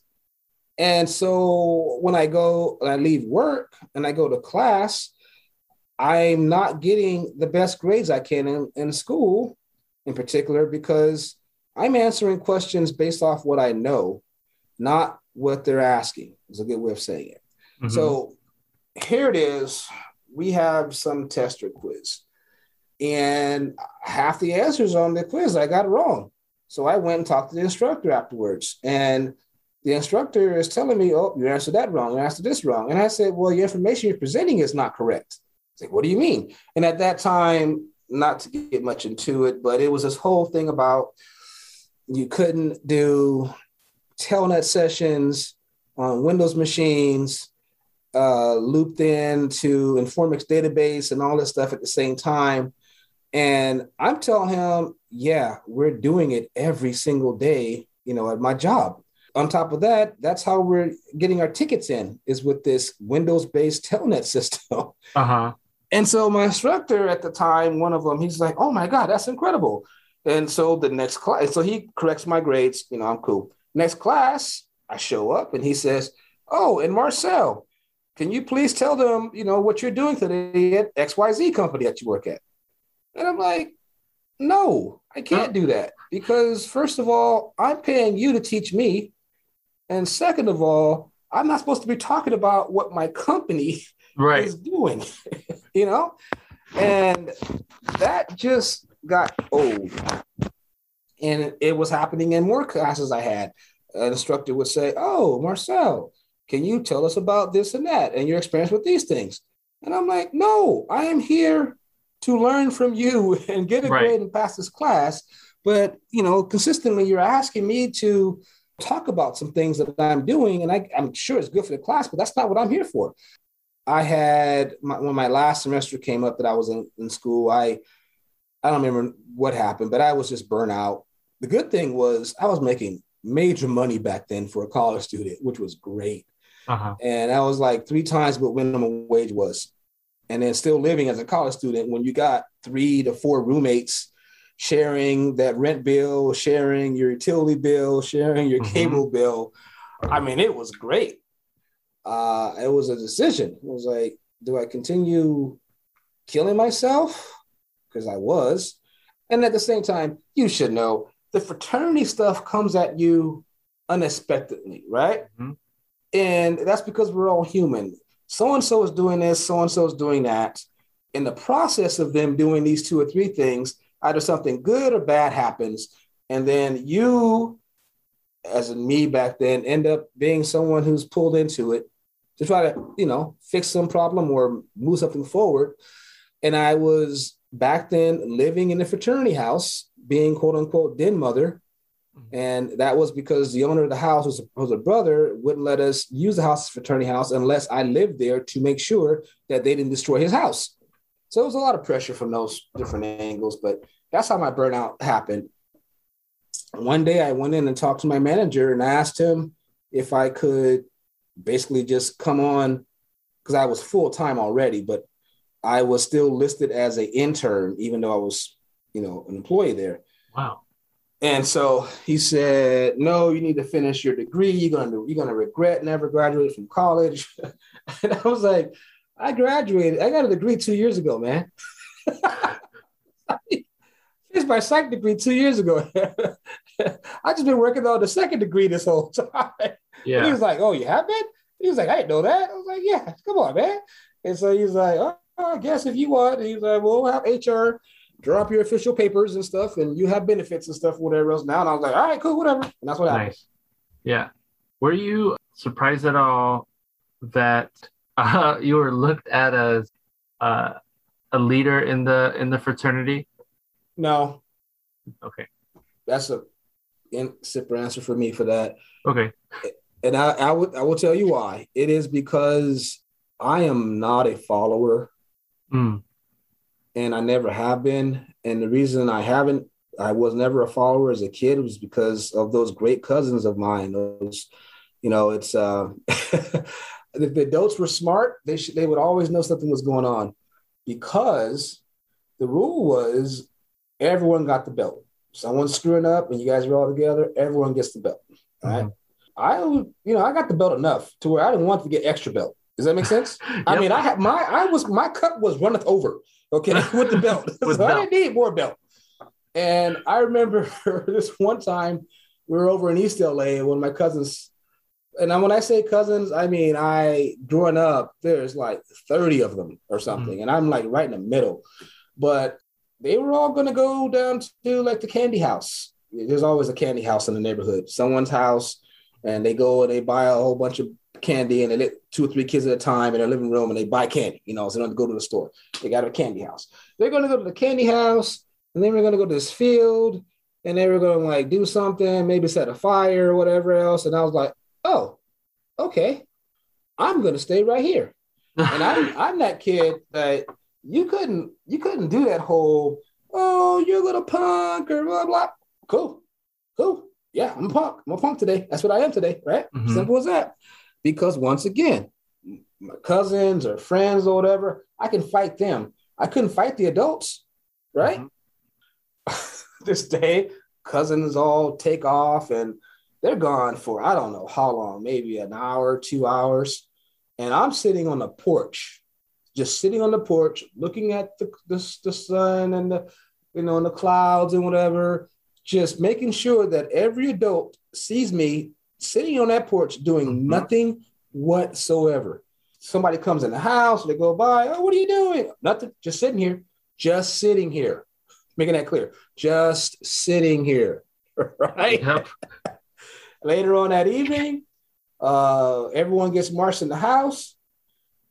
And so when I go and I leave work and I go to class, I'm not getting the best grades I can in, in school, in particular, because I'm answering questions based off what I know, not what they're asking. Is a good way of saying it. Mm-hmm. So here it is. We have some tester quiz, and half the answers on the quiz I got wrong. So I went and talked to the instructor afterwards, and the instructor is telling me, "Oh, you answered that wrong. You answered this wrong." And I said, "Well, your information you're presenting is not correct." It's like, "What do you mean?" And at that time, not to get much into it, but it was this whole thing about you couldn't do telnet sessions on Windows machines uh, looped in to Informix database and all this stuff at the same time. And I'm telling him, yeah, we're doing it every single day, you know, at my job. On top of that, that's how we're getting our tickets in is with this Windows-based telnet system. Uh-huh. And so my instructor at the time, one of them, he's like, "Oh my god, that's incredible!" And so the next class, so he corrects my grades. You know, I'm cool. Next class, I show up and he says, "Oh, and Marcel, can you please tell them, you know, what you're doing today at XYZ company that you work at? And I'm like, no, I can't do that because, first of all, I'm paying you to teach me. And second of all, I'm not supposed to be talking about what my company right. is doing, you know? And that just got old. And it was happening in more classes I had. An instructor would say, Oh, Marcel, can you tell us about this and that and your experience with these things? And I'm like, no, I am here to learn from you and get a right. grade and pass this class. But you know, consistently you're asking me to talk about some things that I'm doing, and I, am sure it's good for the class, but that's not what I'm here for. I had my, when my last semester came up that I was in, in school, I I don't remember what happened, but I was just burnt out. The good thing was I was making major money back then for a college student, which was great. Uh-huh. And I was like three times what minimum wage was. And then still living as a college student when you got three to four roommates sharing that rent bill, sharing your utility bill, sharing your mm-hmm. cable bill. I mean, it was great. Uh, it was a decision. It was like, do I continue killing myself? Because I was. And at the same time, you should know the fraternity stuff comes at you unexpectedly, right? Mm-hmm. And that's because we're all human. So and so is doing this, so and so is doing that. In the process of them doing these two or three things, either something good or bad happens. And then you, as in me back then, end up being someone who's pulled into it to try to, you know, fix some problem or move something forward. And I was back then living in a fraternity house, being quote unquote den mother. Mm-hmm. And that was because the owner of the house was, was a brother, wouldn't let us use the house fraternity house unless I lived there to make sure that they didn't destroy his house. So it was a lot of pressure from those different angles, but that's how my burnout happened. One day I went in and talked to my manager and I asked him if I could basically just come on because I was full time already, but I was still listed as an intern, even though I was, you know, an employee there. Wow. And so he said, "No, you need to finish your degree. You're gonna you're gonna regret never graduating from college." and I was like, "I graduated. I got a degree two years ago, man. Finished my psych degree two years ago. I just been working on the second degree this whole time." Yeah. And he was like, "Oh, you have been?" He was like, "I didn't know that." I was like, "Yeah, come on, man." And so he's like, "Oh, I guess if you want," And he's like, "We'll have HR." Drop your official papers and stuff, and you have benefits and stuff, whatever else. Now, and I was like, all right, cool, whatever. And that's what nice. happened. Yeah. Were you surprised at all that uh, you were looked at as uh, a leader in the in the fraternity? No. Okay. That's a simple answer for me for that. Okay. And I, I would I will tell you why. It is because I am not a follower. Mm and I never have been. And the reason I haven't, I was never a follower as a kid was because of those great cousins of mine. Those, you know, it's uh, if the adults were smart, they should they would always know something was going on, because the rule was everyone got the belt. Someone's screwing up and you guys are all together, everyone gets the belt. Right? I, you know, I got the belt enough to where I didn't want to get extra belt. Does that make sense? I mean, I had my, I was, my cup was runneth over, okay, with the belt. With so I didn't need more belt. And I remember this one time we were over in East LA, and one of my cousins, and I- when I say cousins, I mean I growing up, there's like 30 of them or mm-hmm. something, and I'm like right in the middle. But they were all gonna go down to like the candy house. There's always a candy house in the neighborhood, someone's house, and they go and they buy a whole bunch of candy and they let two or three kids at a time in their living room and they buy candy, you know, so they don't go to the store. They got a candy house. They're gonna go to the candy house and then we're gonna go to this field and they were gonna like do something, maybe set a fire or whatever else. And I was like, oh, okay, I'm gonna stay right here. And I'm I'm that kid that you couldn't you couldn't do that whole oh you're a little punk or blah blah. Cool, cool. Yeah, I'm a punk. I'm a punk today. That's what I am today, right? Mhm. Simple as that. Because once again, my cousins or friends or whatever, I can fight them. I couldn't fight the adults, right? Mhm. this day, cousins all take off and they're gone for I don't know how long, maybe an hour, two hours. And I'm sitting on the porch, just sitting on the porch, looking at the, the, the sun and the, you know, and the clouds and whatever, just making sure that every adult sees me sitting on that porch doing Mhm. nothing whatsoever. Somebody comes in the house, they go by, oh, what are you doing? Nothing, just sitting here, just sitting here. Making that clear, just sitting here, right? Yep. Later on that evening, uh, everyone gets marched in the house,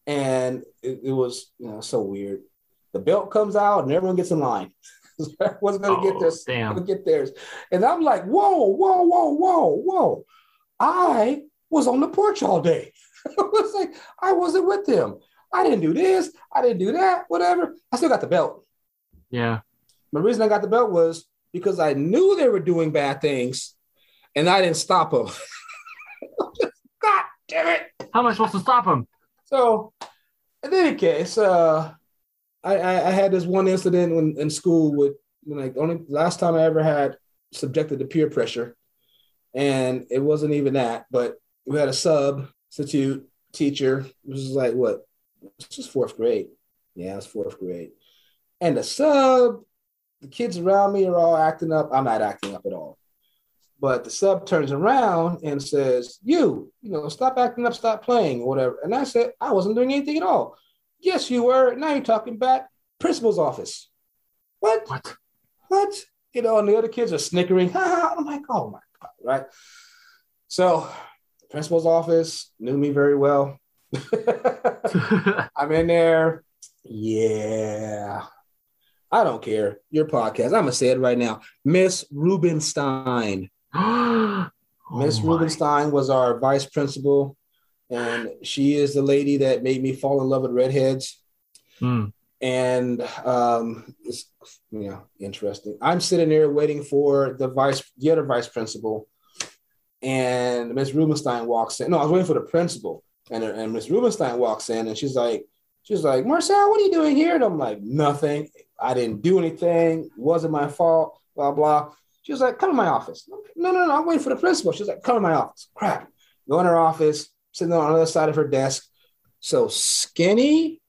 and it, it was you know so weird. The belt comes out, and everyone gets in line. Everyone's gonna get Oh, this, damn. gonna get theirs, and I'm like, whoa, whoa, whoa, whoa, whoa! I was on the porch all day. I was like, I wasn't with them. I didn't do this. I didn't do that. Whatever. I still got the belt. Yeah. The reason I got the belt was because I knew they were doing bad things, and I didn't stop them. God damn it! How am I supposed to stop them? So, in any case, uh, I, I, I had this one incident when in school with like only last time I ever had subjected to peer pressure, and it wasn't even that, but we had a substitute teacher. This was like what? This was fourth grade. Yeah, it was fourth grade, and the sub, the kids around me are all acting up. I'm not acting up at all. But the sub turns around and says, You, you know, stop acting up, stop playing, or whatever. And I said, I wasn't doing anything at all. Yes, you were. Now you're talking back. Principal's office. What? What? What? You know, and the other kids are snickering. Ha, ha. I'm like, oh my God, right? So, principal's office knew me very well. I'm in there. Yeah. I don't care. Your podcast. I'm going to say it right now. Miss Rubenstein. oh Miss. Rubenstein was our vice principal, and she is the lady that made me fall in love with redheads. Hmm. And um, it's you know interesting. I'm sitting there waiting for the vice, the other vice principal, and Miss Rubenstein walks in. No, I was waiting for the principal, and and Miss Rubenstein walks in, and she's like, she's like, Marcel, what are you doing here? And I'm like, nothing. I didn't do anything. Wasn't my fault. Blah blah. She was like, come to my office. No, no, no, I'm waiting for the principal. She's like, come to my office. Crap. Go in her office, sitting on the other side of her desk. So skinny,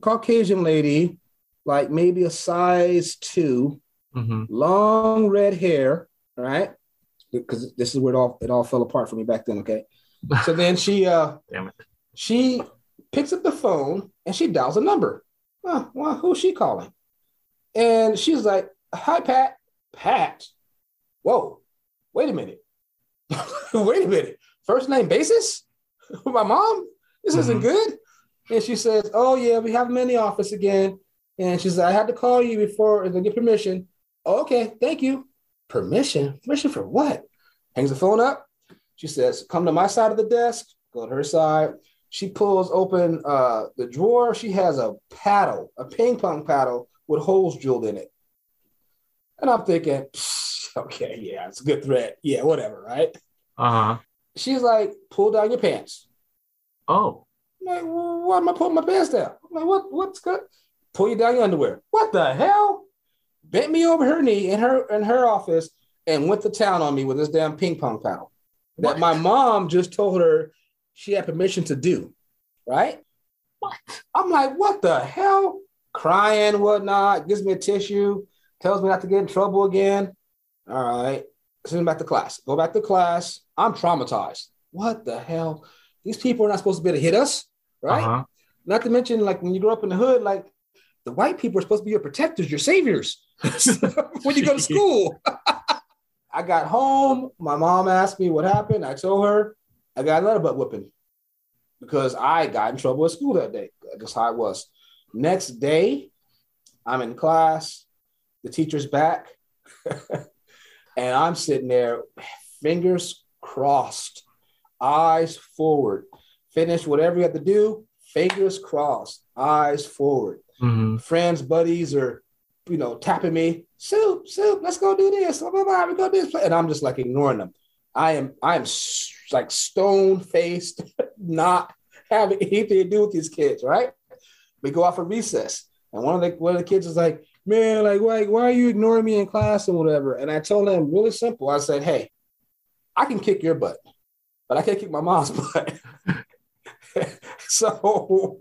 Caucasian lady, like maybe a size two, Mhm. long red hair, right? Because this is where it all it all fell apart for me back then. Okay. So then she uh Damn it. she picks up the phone and she dials a number. Huh, well, who's she calling? And she's like, Hi, Pat. Pat. Whoa, wait a minute. wait a minute. First name basis? My mom? This isn't Mhm. good. And she says, Oh, yeah, we have him in the office again. And she says, I had to call you before to get permission. "Oh, okay, thank you. Permission? Permission for what? Hangs the phone up. She says, Come to my side of the desk, go to her side. She pulls open uh, the drawer. She has a paddle, a ping pong paddle with holes drilled in it. And I'm thinking, "Psh, okay, yeah, it's a good threat. Yeah, whatever, right? Uh-huh. She's like, pull down your pants. Oh. Like, why am I pulling my pants down? I'm like, what, what's good? pull you down your underwear. What the hell? Bent me over her knee in her in her office and went to town on me with this damn ping pong paddle that my mom just told her she had permission to do. Right? What? I'm like, what the hell? Crying, whatnot, gives me a tissue, tells me not to get in trouble again. All right. Send me back to class. Go back to class. I'm traumatized. What the hell? These people are not supposed to be able to hit us, right? Uh-huh. Not to mention, like when you grow up in the hood, like the white people are supposed to be your protectors, your saviors when you go to school. I got home. My mom asked me what happened. I told her I got another butt whipping because I got in trouble at school that day. That's how it was. Next day, I'm in class. The teacher's back, and I'm sitting there, fingers crossed, eyes forward. Finish whatever you have to do, fingers crossed, eyes forward. Mhm. Friends, buddies are, you know, tapping me. Soup, soup, let's go do this. Blah, blah, blah, we go do this. And I'm just like ignoring them. I am, I am like stone faced, not having anything to do with these kids, right? We go off for recess, and one of the one of the kids is like, "Man, like, why why are you ignoring me in class and whatever?" And I told him really simple. I said, "Hey, I can kick your butt, but I can't kick my mom's butt." so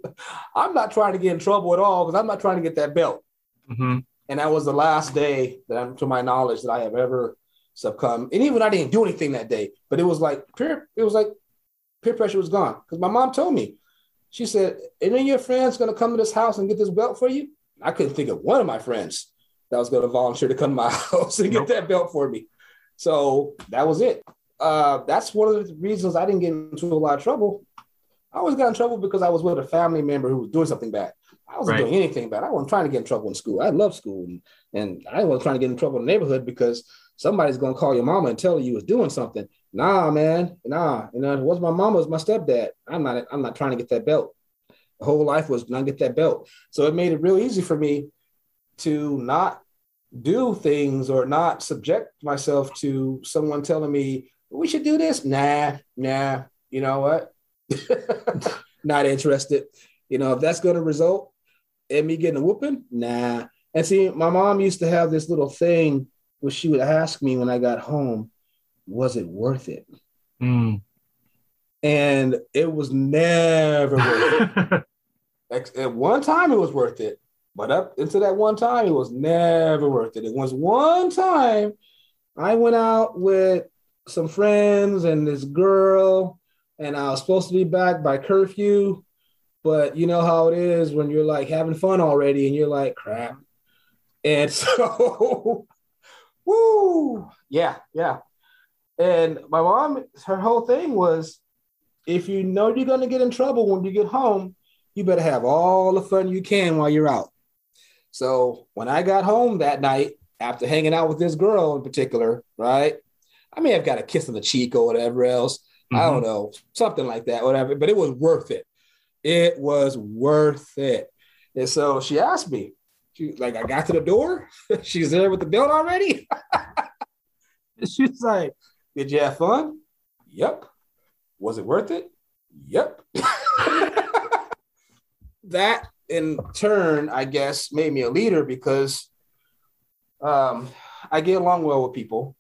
I'm not trying to get in trouble at all because I'm not trying to get that belt. Mhm. And that was the last day that I'm, to my knowledge, that I have ever succumbed. And even I didn't do anything that day, but it was like peer, it was like peer pressure was gone. Because my mom told me, she said, any of your friends gonna come to this house and get this belt for you? I couldn't think of one of my friends that was gonna volunteer to come to my house and get Nope. that belt for me. So that was it. Uh, that's one of the reasons I didn't get into a lot of trouble. I always got in trouble because I was with a family member who was doing something bad. I wasn't Right. doing anything bad. I wasn't trying to get in trouble in school. I love school, and, and I wasn't trying to get in trouble in the neighborhood because somebody's gonna call your mama and tell her you was doing something. Nah, man, nah. You know, it was my mama, it was my stepdad. I'm not. I'm not trying to get that belt. The whole life was not get that belt. So it made it real easy for me to not do things or not subject myself to someone telling me we should do this. Nah, nah. You know what? not interested. You know, if that's going to result in me getting a whooping, nah. And see, my mom used to have this little thing where she would ask me when I got home, was it worth it? Mm. And it was never worth it. At one time, it was worth it. But up into that one time, it was never worth it. It was one time I went out with some friends and this girl, and I was supposed to be back by curfew. But you know how it is when you're like having fun already and you're like, crap. And so, woo, yeah, yeah. And my mom, her whole thing was if you know you're going to get in trouble when you get home, you better have all the fun you can while you're out. So when I got home that night, after hanging out with this girl in particular, right? I may have got a kiss on the cheek or whatever else. I don't know, something like that, whatever. But it was worth it. It was worth it. And so she asked me, she like, I got to the door. She's there with the belt already. She's like, Did you have fun? Yep. Was it worth it? Yep. that in turn, I guess, made me a leader because um, I get along well with people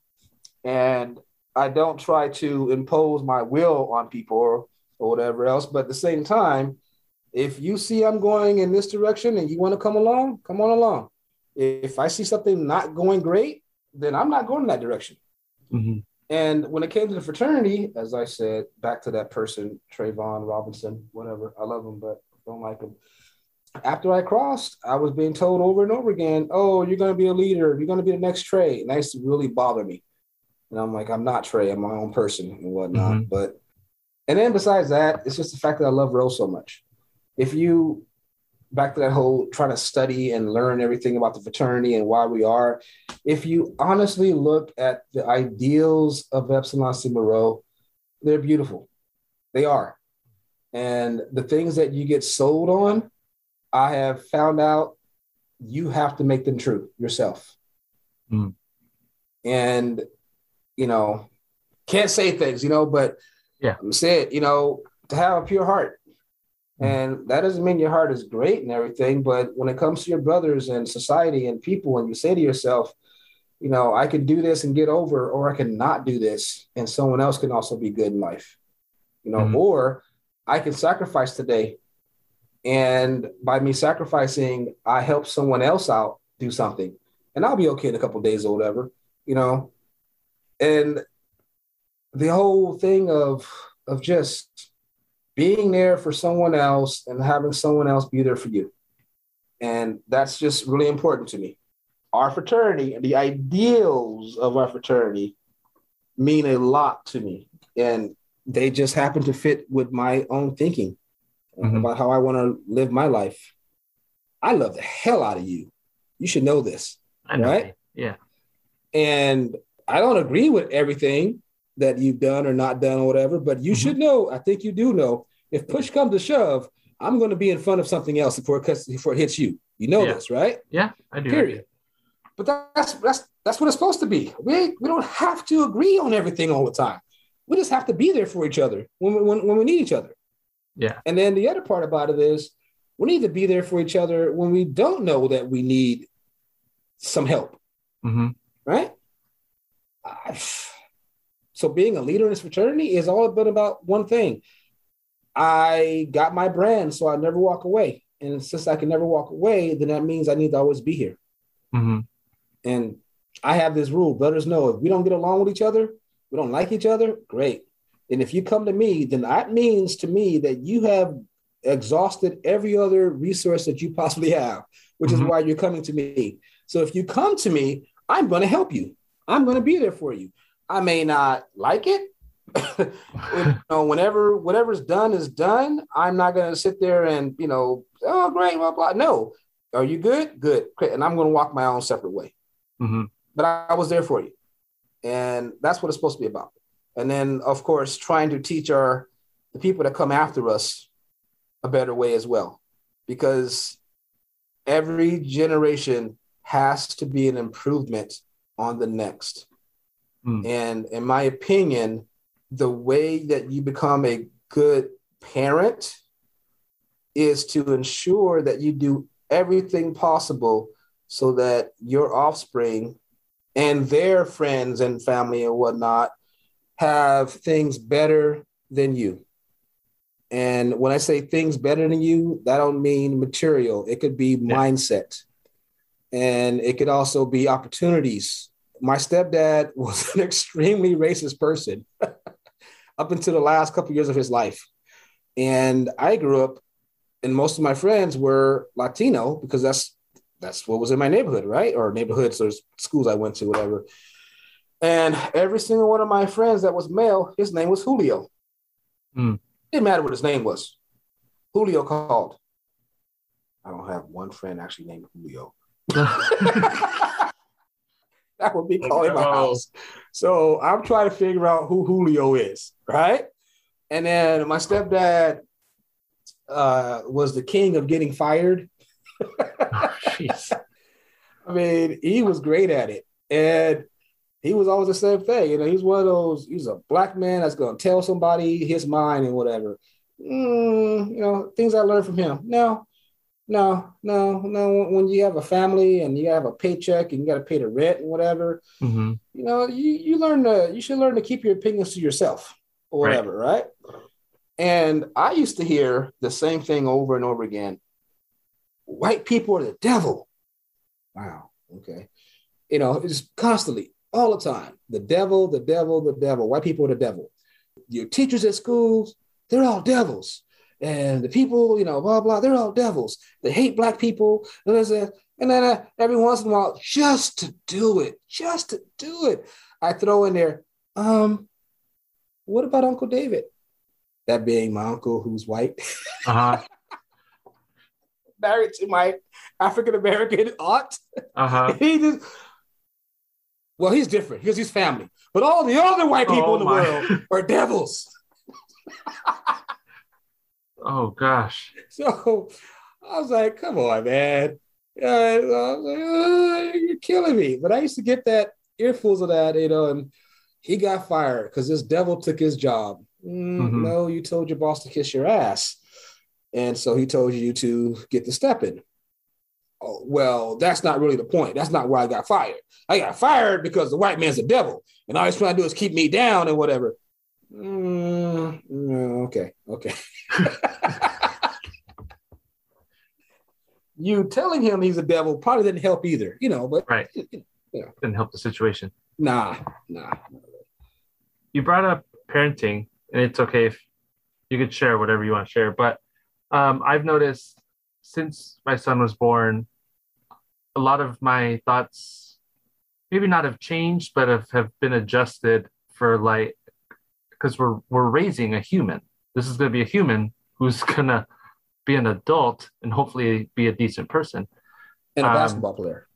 and I don't try to impose my will on people or, or whatever else. But at the same time, if you see I'm going in this direction and you want to come along, come on along. If I see something not going great, then I'm not going in that direction. Mhm. And when it came to the fraternity, as I said, back to that person, Trayvon Robinson, whatever, I love him, but don't like him. After I crossed, I was being told over and over again, oh, you're going to be a leader. You're going to be the next Trey. And that used to really bother me. And I'm like, I'm not Trey. I'm my own person and whatnot. Mhm. But, and then besides that, it's just the fact that I love Rose so much. If you, back to that whole trying to study and learn everything about the fraternity and why we are, if you honestly look at the ideals of Epsilon Sigma Rho, they're beautiful. They are. And the things that you get sold on, I have found out you have to make them true yourself. Hmm. And, you know, can't say things, you know, but Yeah. I'm saying, you know, to have a pure heart And that doesn't mean your heart is great and everything, but when it comes to your brothers and society and people, and you say to yourself, you know, I can do this and get over, or I can not do this, and someone else can also be good in life, you know, Mhm. or I can sacrifice today. And by me sacrificing, I help someone else out do something, and I'll be okay in a couple days or whatever, you know. And the whole thing of of just being there for someone else and having someone else be there for you. And that's just really important to me. Our fraternity and the ideals of our fraternity mean a lot to me. And they just happen to fit with my own thinking Mhm. about how I want to live my life. I love the hell out of you. You should know this. I know. Right? Yeah. And I don't agree with everything that you've done or not done or whatever, but you Mhm. should know, I think you do know, if push comes to shove, I'm going to be in front of something else before it, cuts, before it hits you. You know Yeah. this, right? Yeah. I do. Period. But that's that's that's what it's supposed to be. We we don't have to agree on everything all the time. We just have to be there for each other when we, when, when we need each other. Yeah. And then the other part about it is we need to be there for each other when we don't know that we need some help hmm right? I- So being a leader in this fraternity is all been about one thing. I got my brand, so I never walk away. And since I can never walk away, then that means I need to always be here. hmm And I have this rule: brothers know if we don't get along with each other, we don't like each other, great. And if you come to me, then that means to me that you have exhausted every other resource that you possibly have, which Mhm. is why you're coming to me. So if you come to me, I'm going to help you. I'm going to be there for you. I may not like it. you know, whenever whatever's done is done, I'm not going to sit there and you know, oh great, blah blah. No, are you good? Good. And I'm going to walk my own separate way hmm but I, I was there for you. And that's what it's supposed to be about. And then, of course, trying to teach our the people that come after us a better way as well. Because every generation has to be an improvement on the next. Mm. And in my opinion, the way that you become a good parent is to ensure that you do everything possible so that your offspring and their friends and family and whatnot have things better than you. And when I say things better than you, that don't mean material. It could be mindset. And it could also be opportunities. My stepdad was an extremely racist person up until the last couple years of his life. And I grew up and most of my friends were Latino because that's that's what was in my neighborhood, right? Or neighborhoods or schools I went to, whatever. And every single one of my friends that was male, his name was Julio. Hmm. Didn't matter what his name was. Julio called. I don't have one friend actually named Julio. that would be calling my house. So I'm trying to figure out who Julio is, right? And then my stepdad uh, was the king of getting fired. Jeez. I mean, he was great at it. And he was always the same thing. You know, he's one of those, he's a black man that's going to tell somebody his mind and whatever. Mm, you know, things I learned from him. No, no, no, no. When you have a family and you have a paycheck and you got to pay the rent and whatever, hmm you know, you, you learn to, you should learn to keep your opinions to yourself or Right. whatever, right? And I used to hear the same thing over and over again. White people are the devil. Wow. Okay. You know, it's constantly, all the time. The devil, the devil, the devil. White people are the devil. Your teachers at schools, they're all devils. And the people, you know, blah, blah, they're all devils. They hate black people. And there's a- and then uh, every once in a while, just to do it, just to do it, I throw in there, um, what about Uncle David? That being my uncle who's white, Uh-huh. married to my African American aunt. Uh-huh. He just, well, he's different because he's family. But all the other white people Oh, in the my. world are devils. Oh gosh. So I was like, come on, man. Uh, I was like, "Uh, you're killing me. But I used to get that earfuls of that, you know, and he got fired because this devil took his job. Mm, Mhm. No, you told your boss to kiss your ass. And so he told you to get the stepping. Oh, well, that's not really the point. That's not why I got fired. I got fired because the white man's a devil, and all he's trying to do is keep me down and whatever. Mm, okay, okay. you telling him he's a devil probably didn't help either, you know. But right, you know. didn't help the situation. Nah, nah. You brought up parenting, and it's okay if you could share whatever you want to share. But um, I've noticed since my son was born, a lot of my thoughts maybe not have changed, but have, have been adjusted for like because we're we're raising a human. This is going to be a human who's gonna be an adult and hopefully be a decent person and a um, basketball player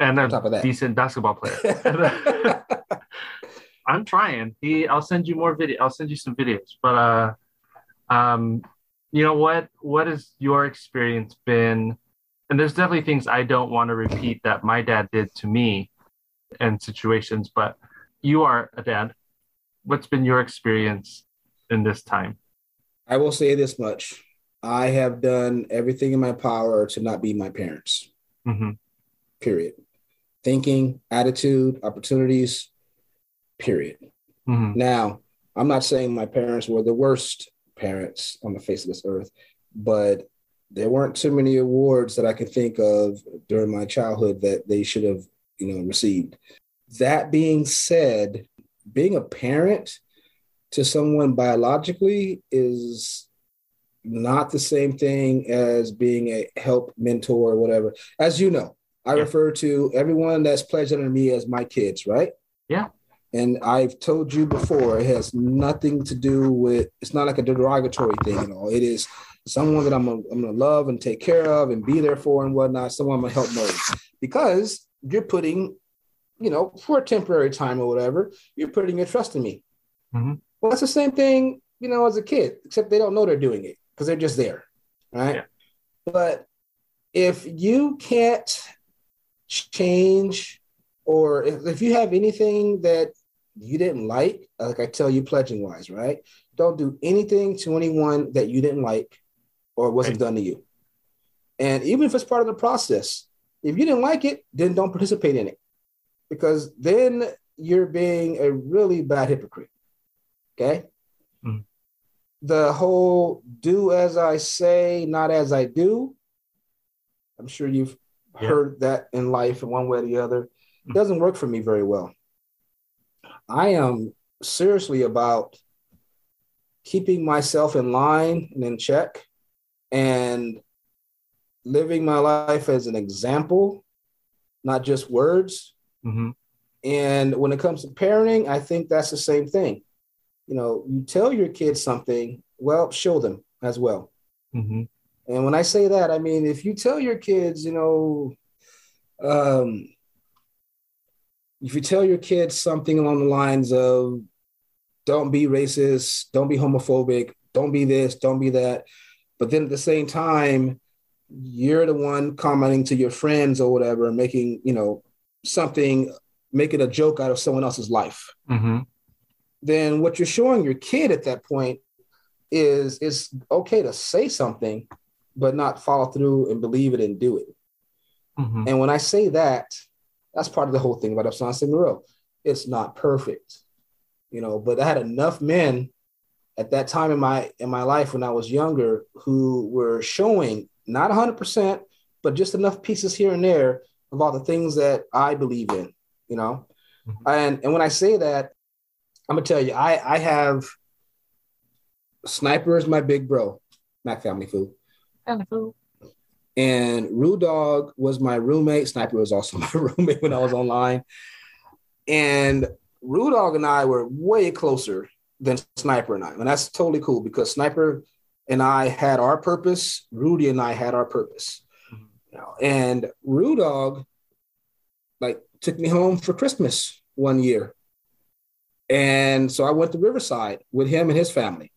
and a decent basketball player. I'm trying. He, I'll send you more video. I'll send you some videos. But uh, um, you know what? What has your experience been? And there's definitely things I don't want to repeat that my dad did to me, and situations. But you are a dad. What's been your experience in this time? I will say this much: I have done everything in my power to not be my parents. Mm-hmm. Period. Thinking, attitude, opportunities. Period. Mm-hmm. Now, I'm not saying my parents were the worst parents on the face of this earth, but there weren't too many awards that I can think of during my childhood that they should have, you know, received. That being said, being a parent to someone biologically is not the same thing as being a help mentor or whatever. As you know, I yeah. refer to everyone that's pledged under me as my kids, right? Yeah. And I've told you before, it has nothing to do with, it's not like a derogatory thing at all. It is someone that I'm, a, I'm going to love and take care of and be there for and whatnot, someone I'm going to help mold. Because you're putting, you know, for a temporary time or whatever, you're putting your trust in me. Mm-hmm. Well, that's the same thing, you know, as a kid, except they don't know they're doing it because they're just there, right? Yeah. But if you can't change, or if, if you have anything that you didn't like, like I tell you, pledging wise, right? Don't do anything to anyone that you didn't like or wasn't right. done to you. And even if it's part of the process, if you didn't like it, then don't participate in it because then you're being a really bad hypocrite. Okay. Mm the whole do as I say, not as I do. I'm sure you've yeah. heard that in life in one way or the other. It mm. doesn't work for me very well. I am seriously about keeping myself in line and in check and living my life as an example, not just words. Mm-hmm. And when it comes to parenting, I think that's the same thing you know, you tell your kids something, well, show them as well. Mm-hmm. And when I say that, I mean, if you tell your kids, you know, um, if you tell your kids something along the lines of, don't be racist, don't be homophobic, don't be this, don't be that. But then at the same time, you're the one commenting to your friends or whatever, making, you know, something, making a joke out of someone else's life. Mm-hmm then what you're showing your kid at that point is it's okay to say something, but not follow through and believe it and do it. Mm-hmm. And when I say that, that's part of the whole thing about Epsilon Sigma Rho. It's not perfect, you know, but I had enough men at that time in my in my life when I was younger who were showing not 100%, but just enough pieces here and there of all the things that I believe in, you know. Mm-hmm. And and when I say that, I'm gonna tell you, I I have Sniper is my big bro, Mac Family Food. Family Food. And Rue Dog was my roommate. Sniper was also my roommate when I was online. And Rue Dog and I were way closer than Sniper and I. And that's totally cool because Sniper and I had our purpose. Rudy and I had our purpose. And Rue Dog like took me home for Christmas one year. And so I went to Riverside with him and his family.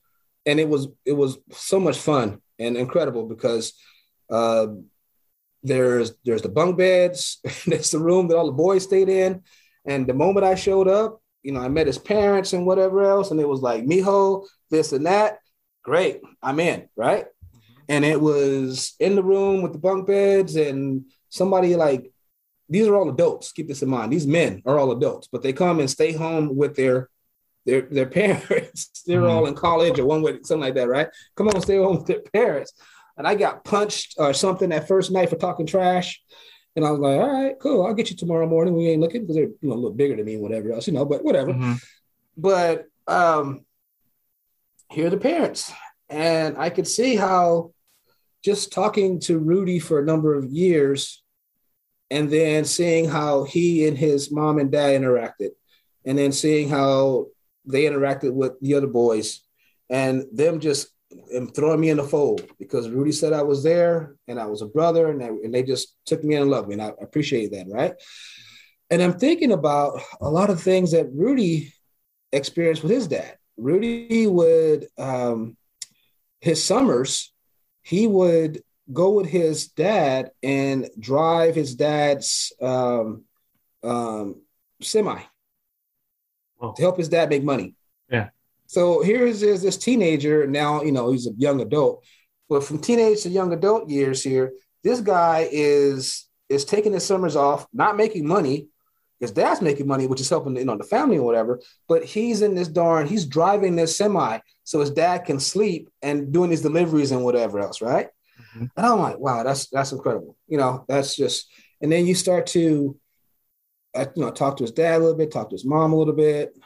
And it was it was so much fun and incredible because uh, there's there's the bunk beds, there's the room that all the boys stayed in. And the moment I showed up, you know, I met his parents and whatever else, and it was like, Mijo, this and that. Great, I'm in, right? Mm-hmm. and it was in the room with the bunk beds and somebody like these are all adults. Keep this in mind. These men are all adults, but they come and stay home with their their their parents. They're Mhm. all in college or one way, something like that, right? Come on, stay home with their parents. And I got punched or something that first night for talking trash. And I was like, all right, cool. I'll get you tomorrow morning. We ain't looking because they're you know a little bigger than me, whatever else, you know, but whatever. Mhm. But um here are the parents. And I could see how just talking to Rudy for a number of years and then seeing how he and his mom and dad interacted, and then seeing how they interacted with the other boys, and them just throwing me in the fold because Rudy said I was there and I was a brother, and they, and they just took me in and loved me, and I appreciate that, right? And I'm thinking about a lot of things that Rudy experienced with his dad. Rudy would um, his summers, he would go with his dad and drive his dad's um, um, semi to help his dad make money. Yeah. So here's is this teenager now. You know he's a young adult, but from teenage to young adult years here, this guy is is taking his summers off, not making money. His dad's making money, which is helping you know the family or whatever. But he's in this darn. He's driving this semi so his dad can sleep and doing these deliveries and whatever else, right? Mhm. And I'm like, wow, that's that's incredible. You know, that's just. And then you start to, uh, you know, talk to his dad a little bit, talk to his mom a little bit,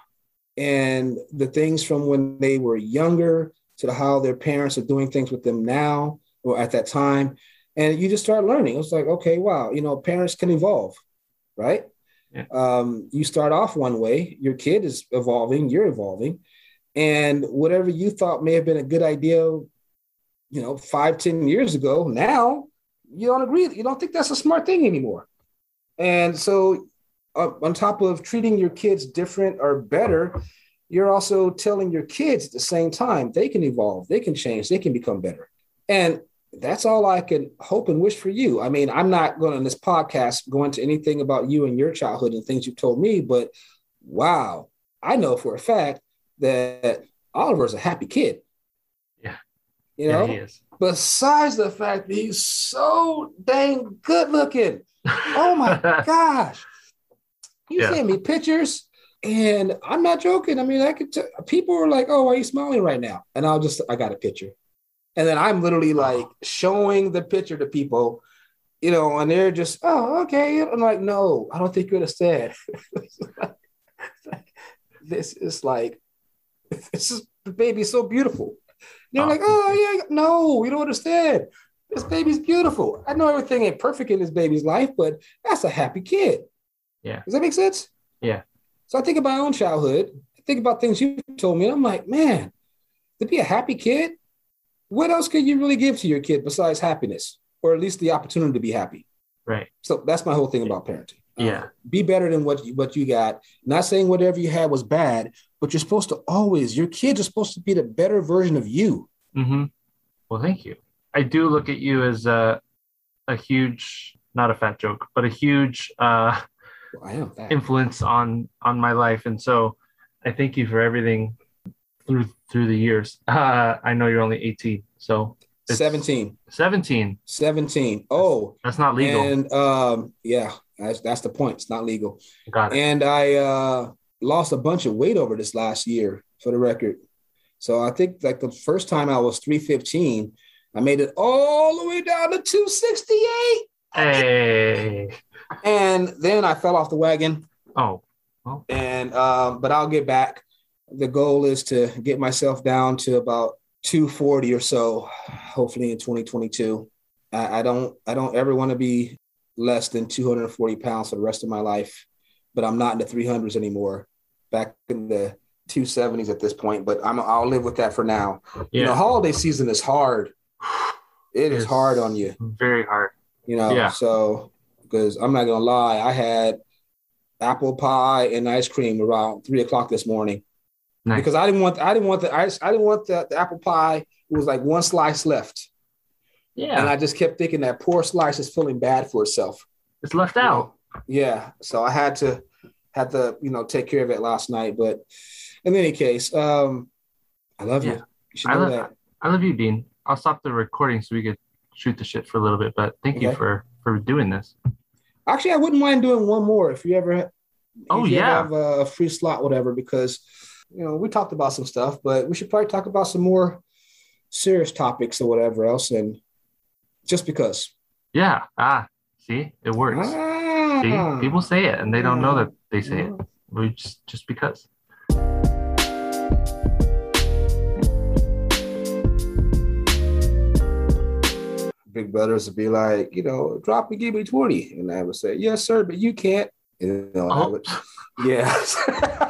and the things from when they were younger to the, how their parents are doing things with them now or at that time, and you just start learning. It's like, okay, wow, you know, parents can evolve, right? Yeah. Um, you start off one way, your kid is evolving, you're evolving, and whatever you thought may have been a good idea, you know, five, ten years ago, now you don't agree. You don't think that's a smart thing anymore. And so, uh, on top of treating your kids different or better, you're also telling your kids at the same time they can evolve, they can change, they can become better. And that's all I can hope and wish for you. I mean, I'm not going on this podcast go into anything about you and your childhood and things you've told me, but wow, I know for a fact that Oliver's a happy kid. Yeah. You know, yeah, he is. besides the fact that he's so dang good looking. Oh my gosh. You Yeah. send me pictures, and I'm not joking. I mean, I could, t- people are like, Oh, why are you smiling right now? And I'll just, I got a picture. And then I'm literally like showing the picture to people, you know, and they're just, Oh, okay. I'm like, No, I don't think you understand. this is like, this is, the baby's so beautiful. They're Oh. like, Oh, yeah, no, you don't understand. This baby's beautiful. I know everything ain't perfect in this baby's life, but that's a happy kid. Yeah. Does that make sense? Yeah. So I think of my own childhood. I think about things you told me, and I'm like, man, to be a happy kid, what else can you really give to your kid besides happiness, or at least the opportunity to be happy? Right. So that's my whole thing about parenting. Yeah. be better than what you, what you got. Not saying whatever you had was bad, but you're supposed to always. Your kids are supposed to be the better version of you. hmm Well, thank you. I do look at you as a, a huge, not a fat joke, but a huge uh, Well, I am influence on on my life, and so I thank you for everything through through the years. Uh, I know you're only 18, so 17. 17. 17. Oh, That's not legal. And um, yeah, that's that's the point. It's not legal. Got it. And I uh, lost a bunch of weight over this last year, for the record. So I think like the first time I was 315, I made it all the way down to 268. Hey. And then I fell off the wagon. Oh. And um, but I'll get back. The goal is to get myself down to about 240 or so, hopefully in 2022. I, I don't I don't ever want to be less than 240 pounds for the rest of my life, but I'm not in the 300s anymore. Back in the 270s at this point, but I'm I'll live with that for now. You know, holiday season is hard. It is It's hard on you Very hard. you know Yeah. so because i'm not gonna lie i had apple pie and ice cream around three o'clock this morning Nice. because i didn't want i didn't want the ice i didn't want the, the apple pie it was like one slice left Yeah. and i just kept thinking that poor slice is feeling bad for itself it's left you know? out. yeah so i had to had to you know take care of it last night but in any case um i love you Yeah. you should I love- that I love you, Dean. I'll stop the recording so we could shoot the shit for a little bit. But thank you for for doing this. Actually, I wouldn't mind doing one more if you ever. Oh, if you ever yeah. have a free slot, whatever. Because you know we talked about some stuff, but we should probably talk about some more serious topics or whatever else. And just because. Yeah. Ah, see, it works. Ah. See, people say it and they don't know that they say it. We just just because. big brothers would be like, you know, drop and give me 20. And I would say, yes, sir, but you can't. And, you know, I Oh. would, yeah.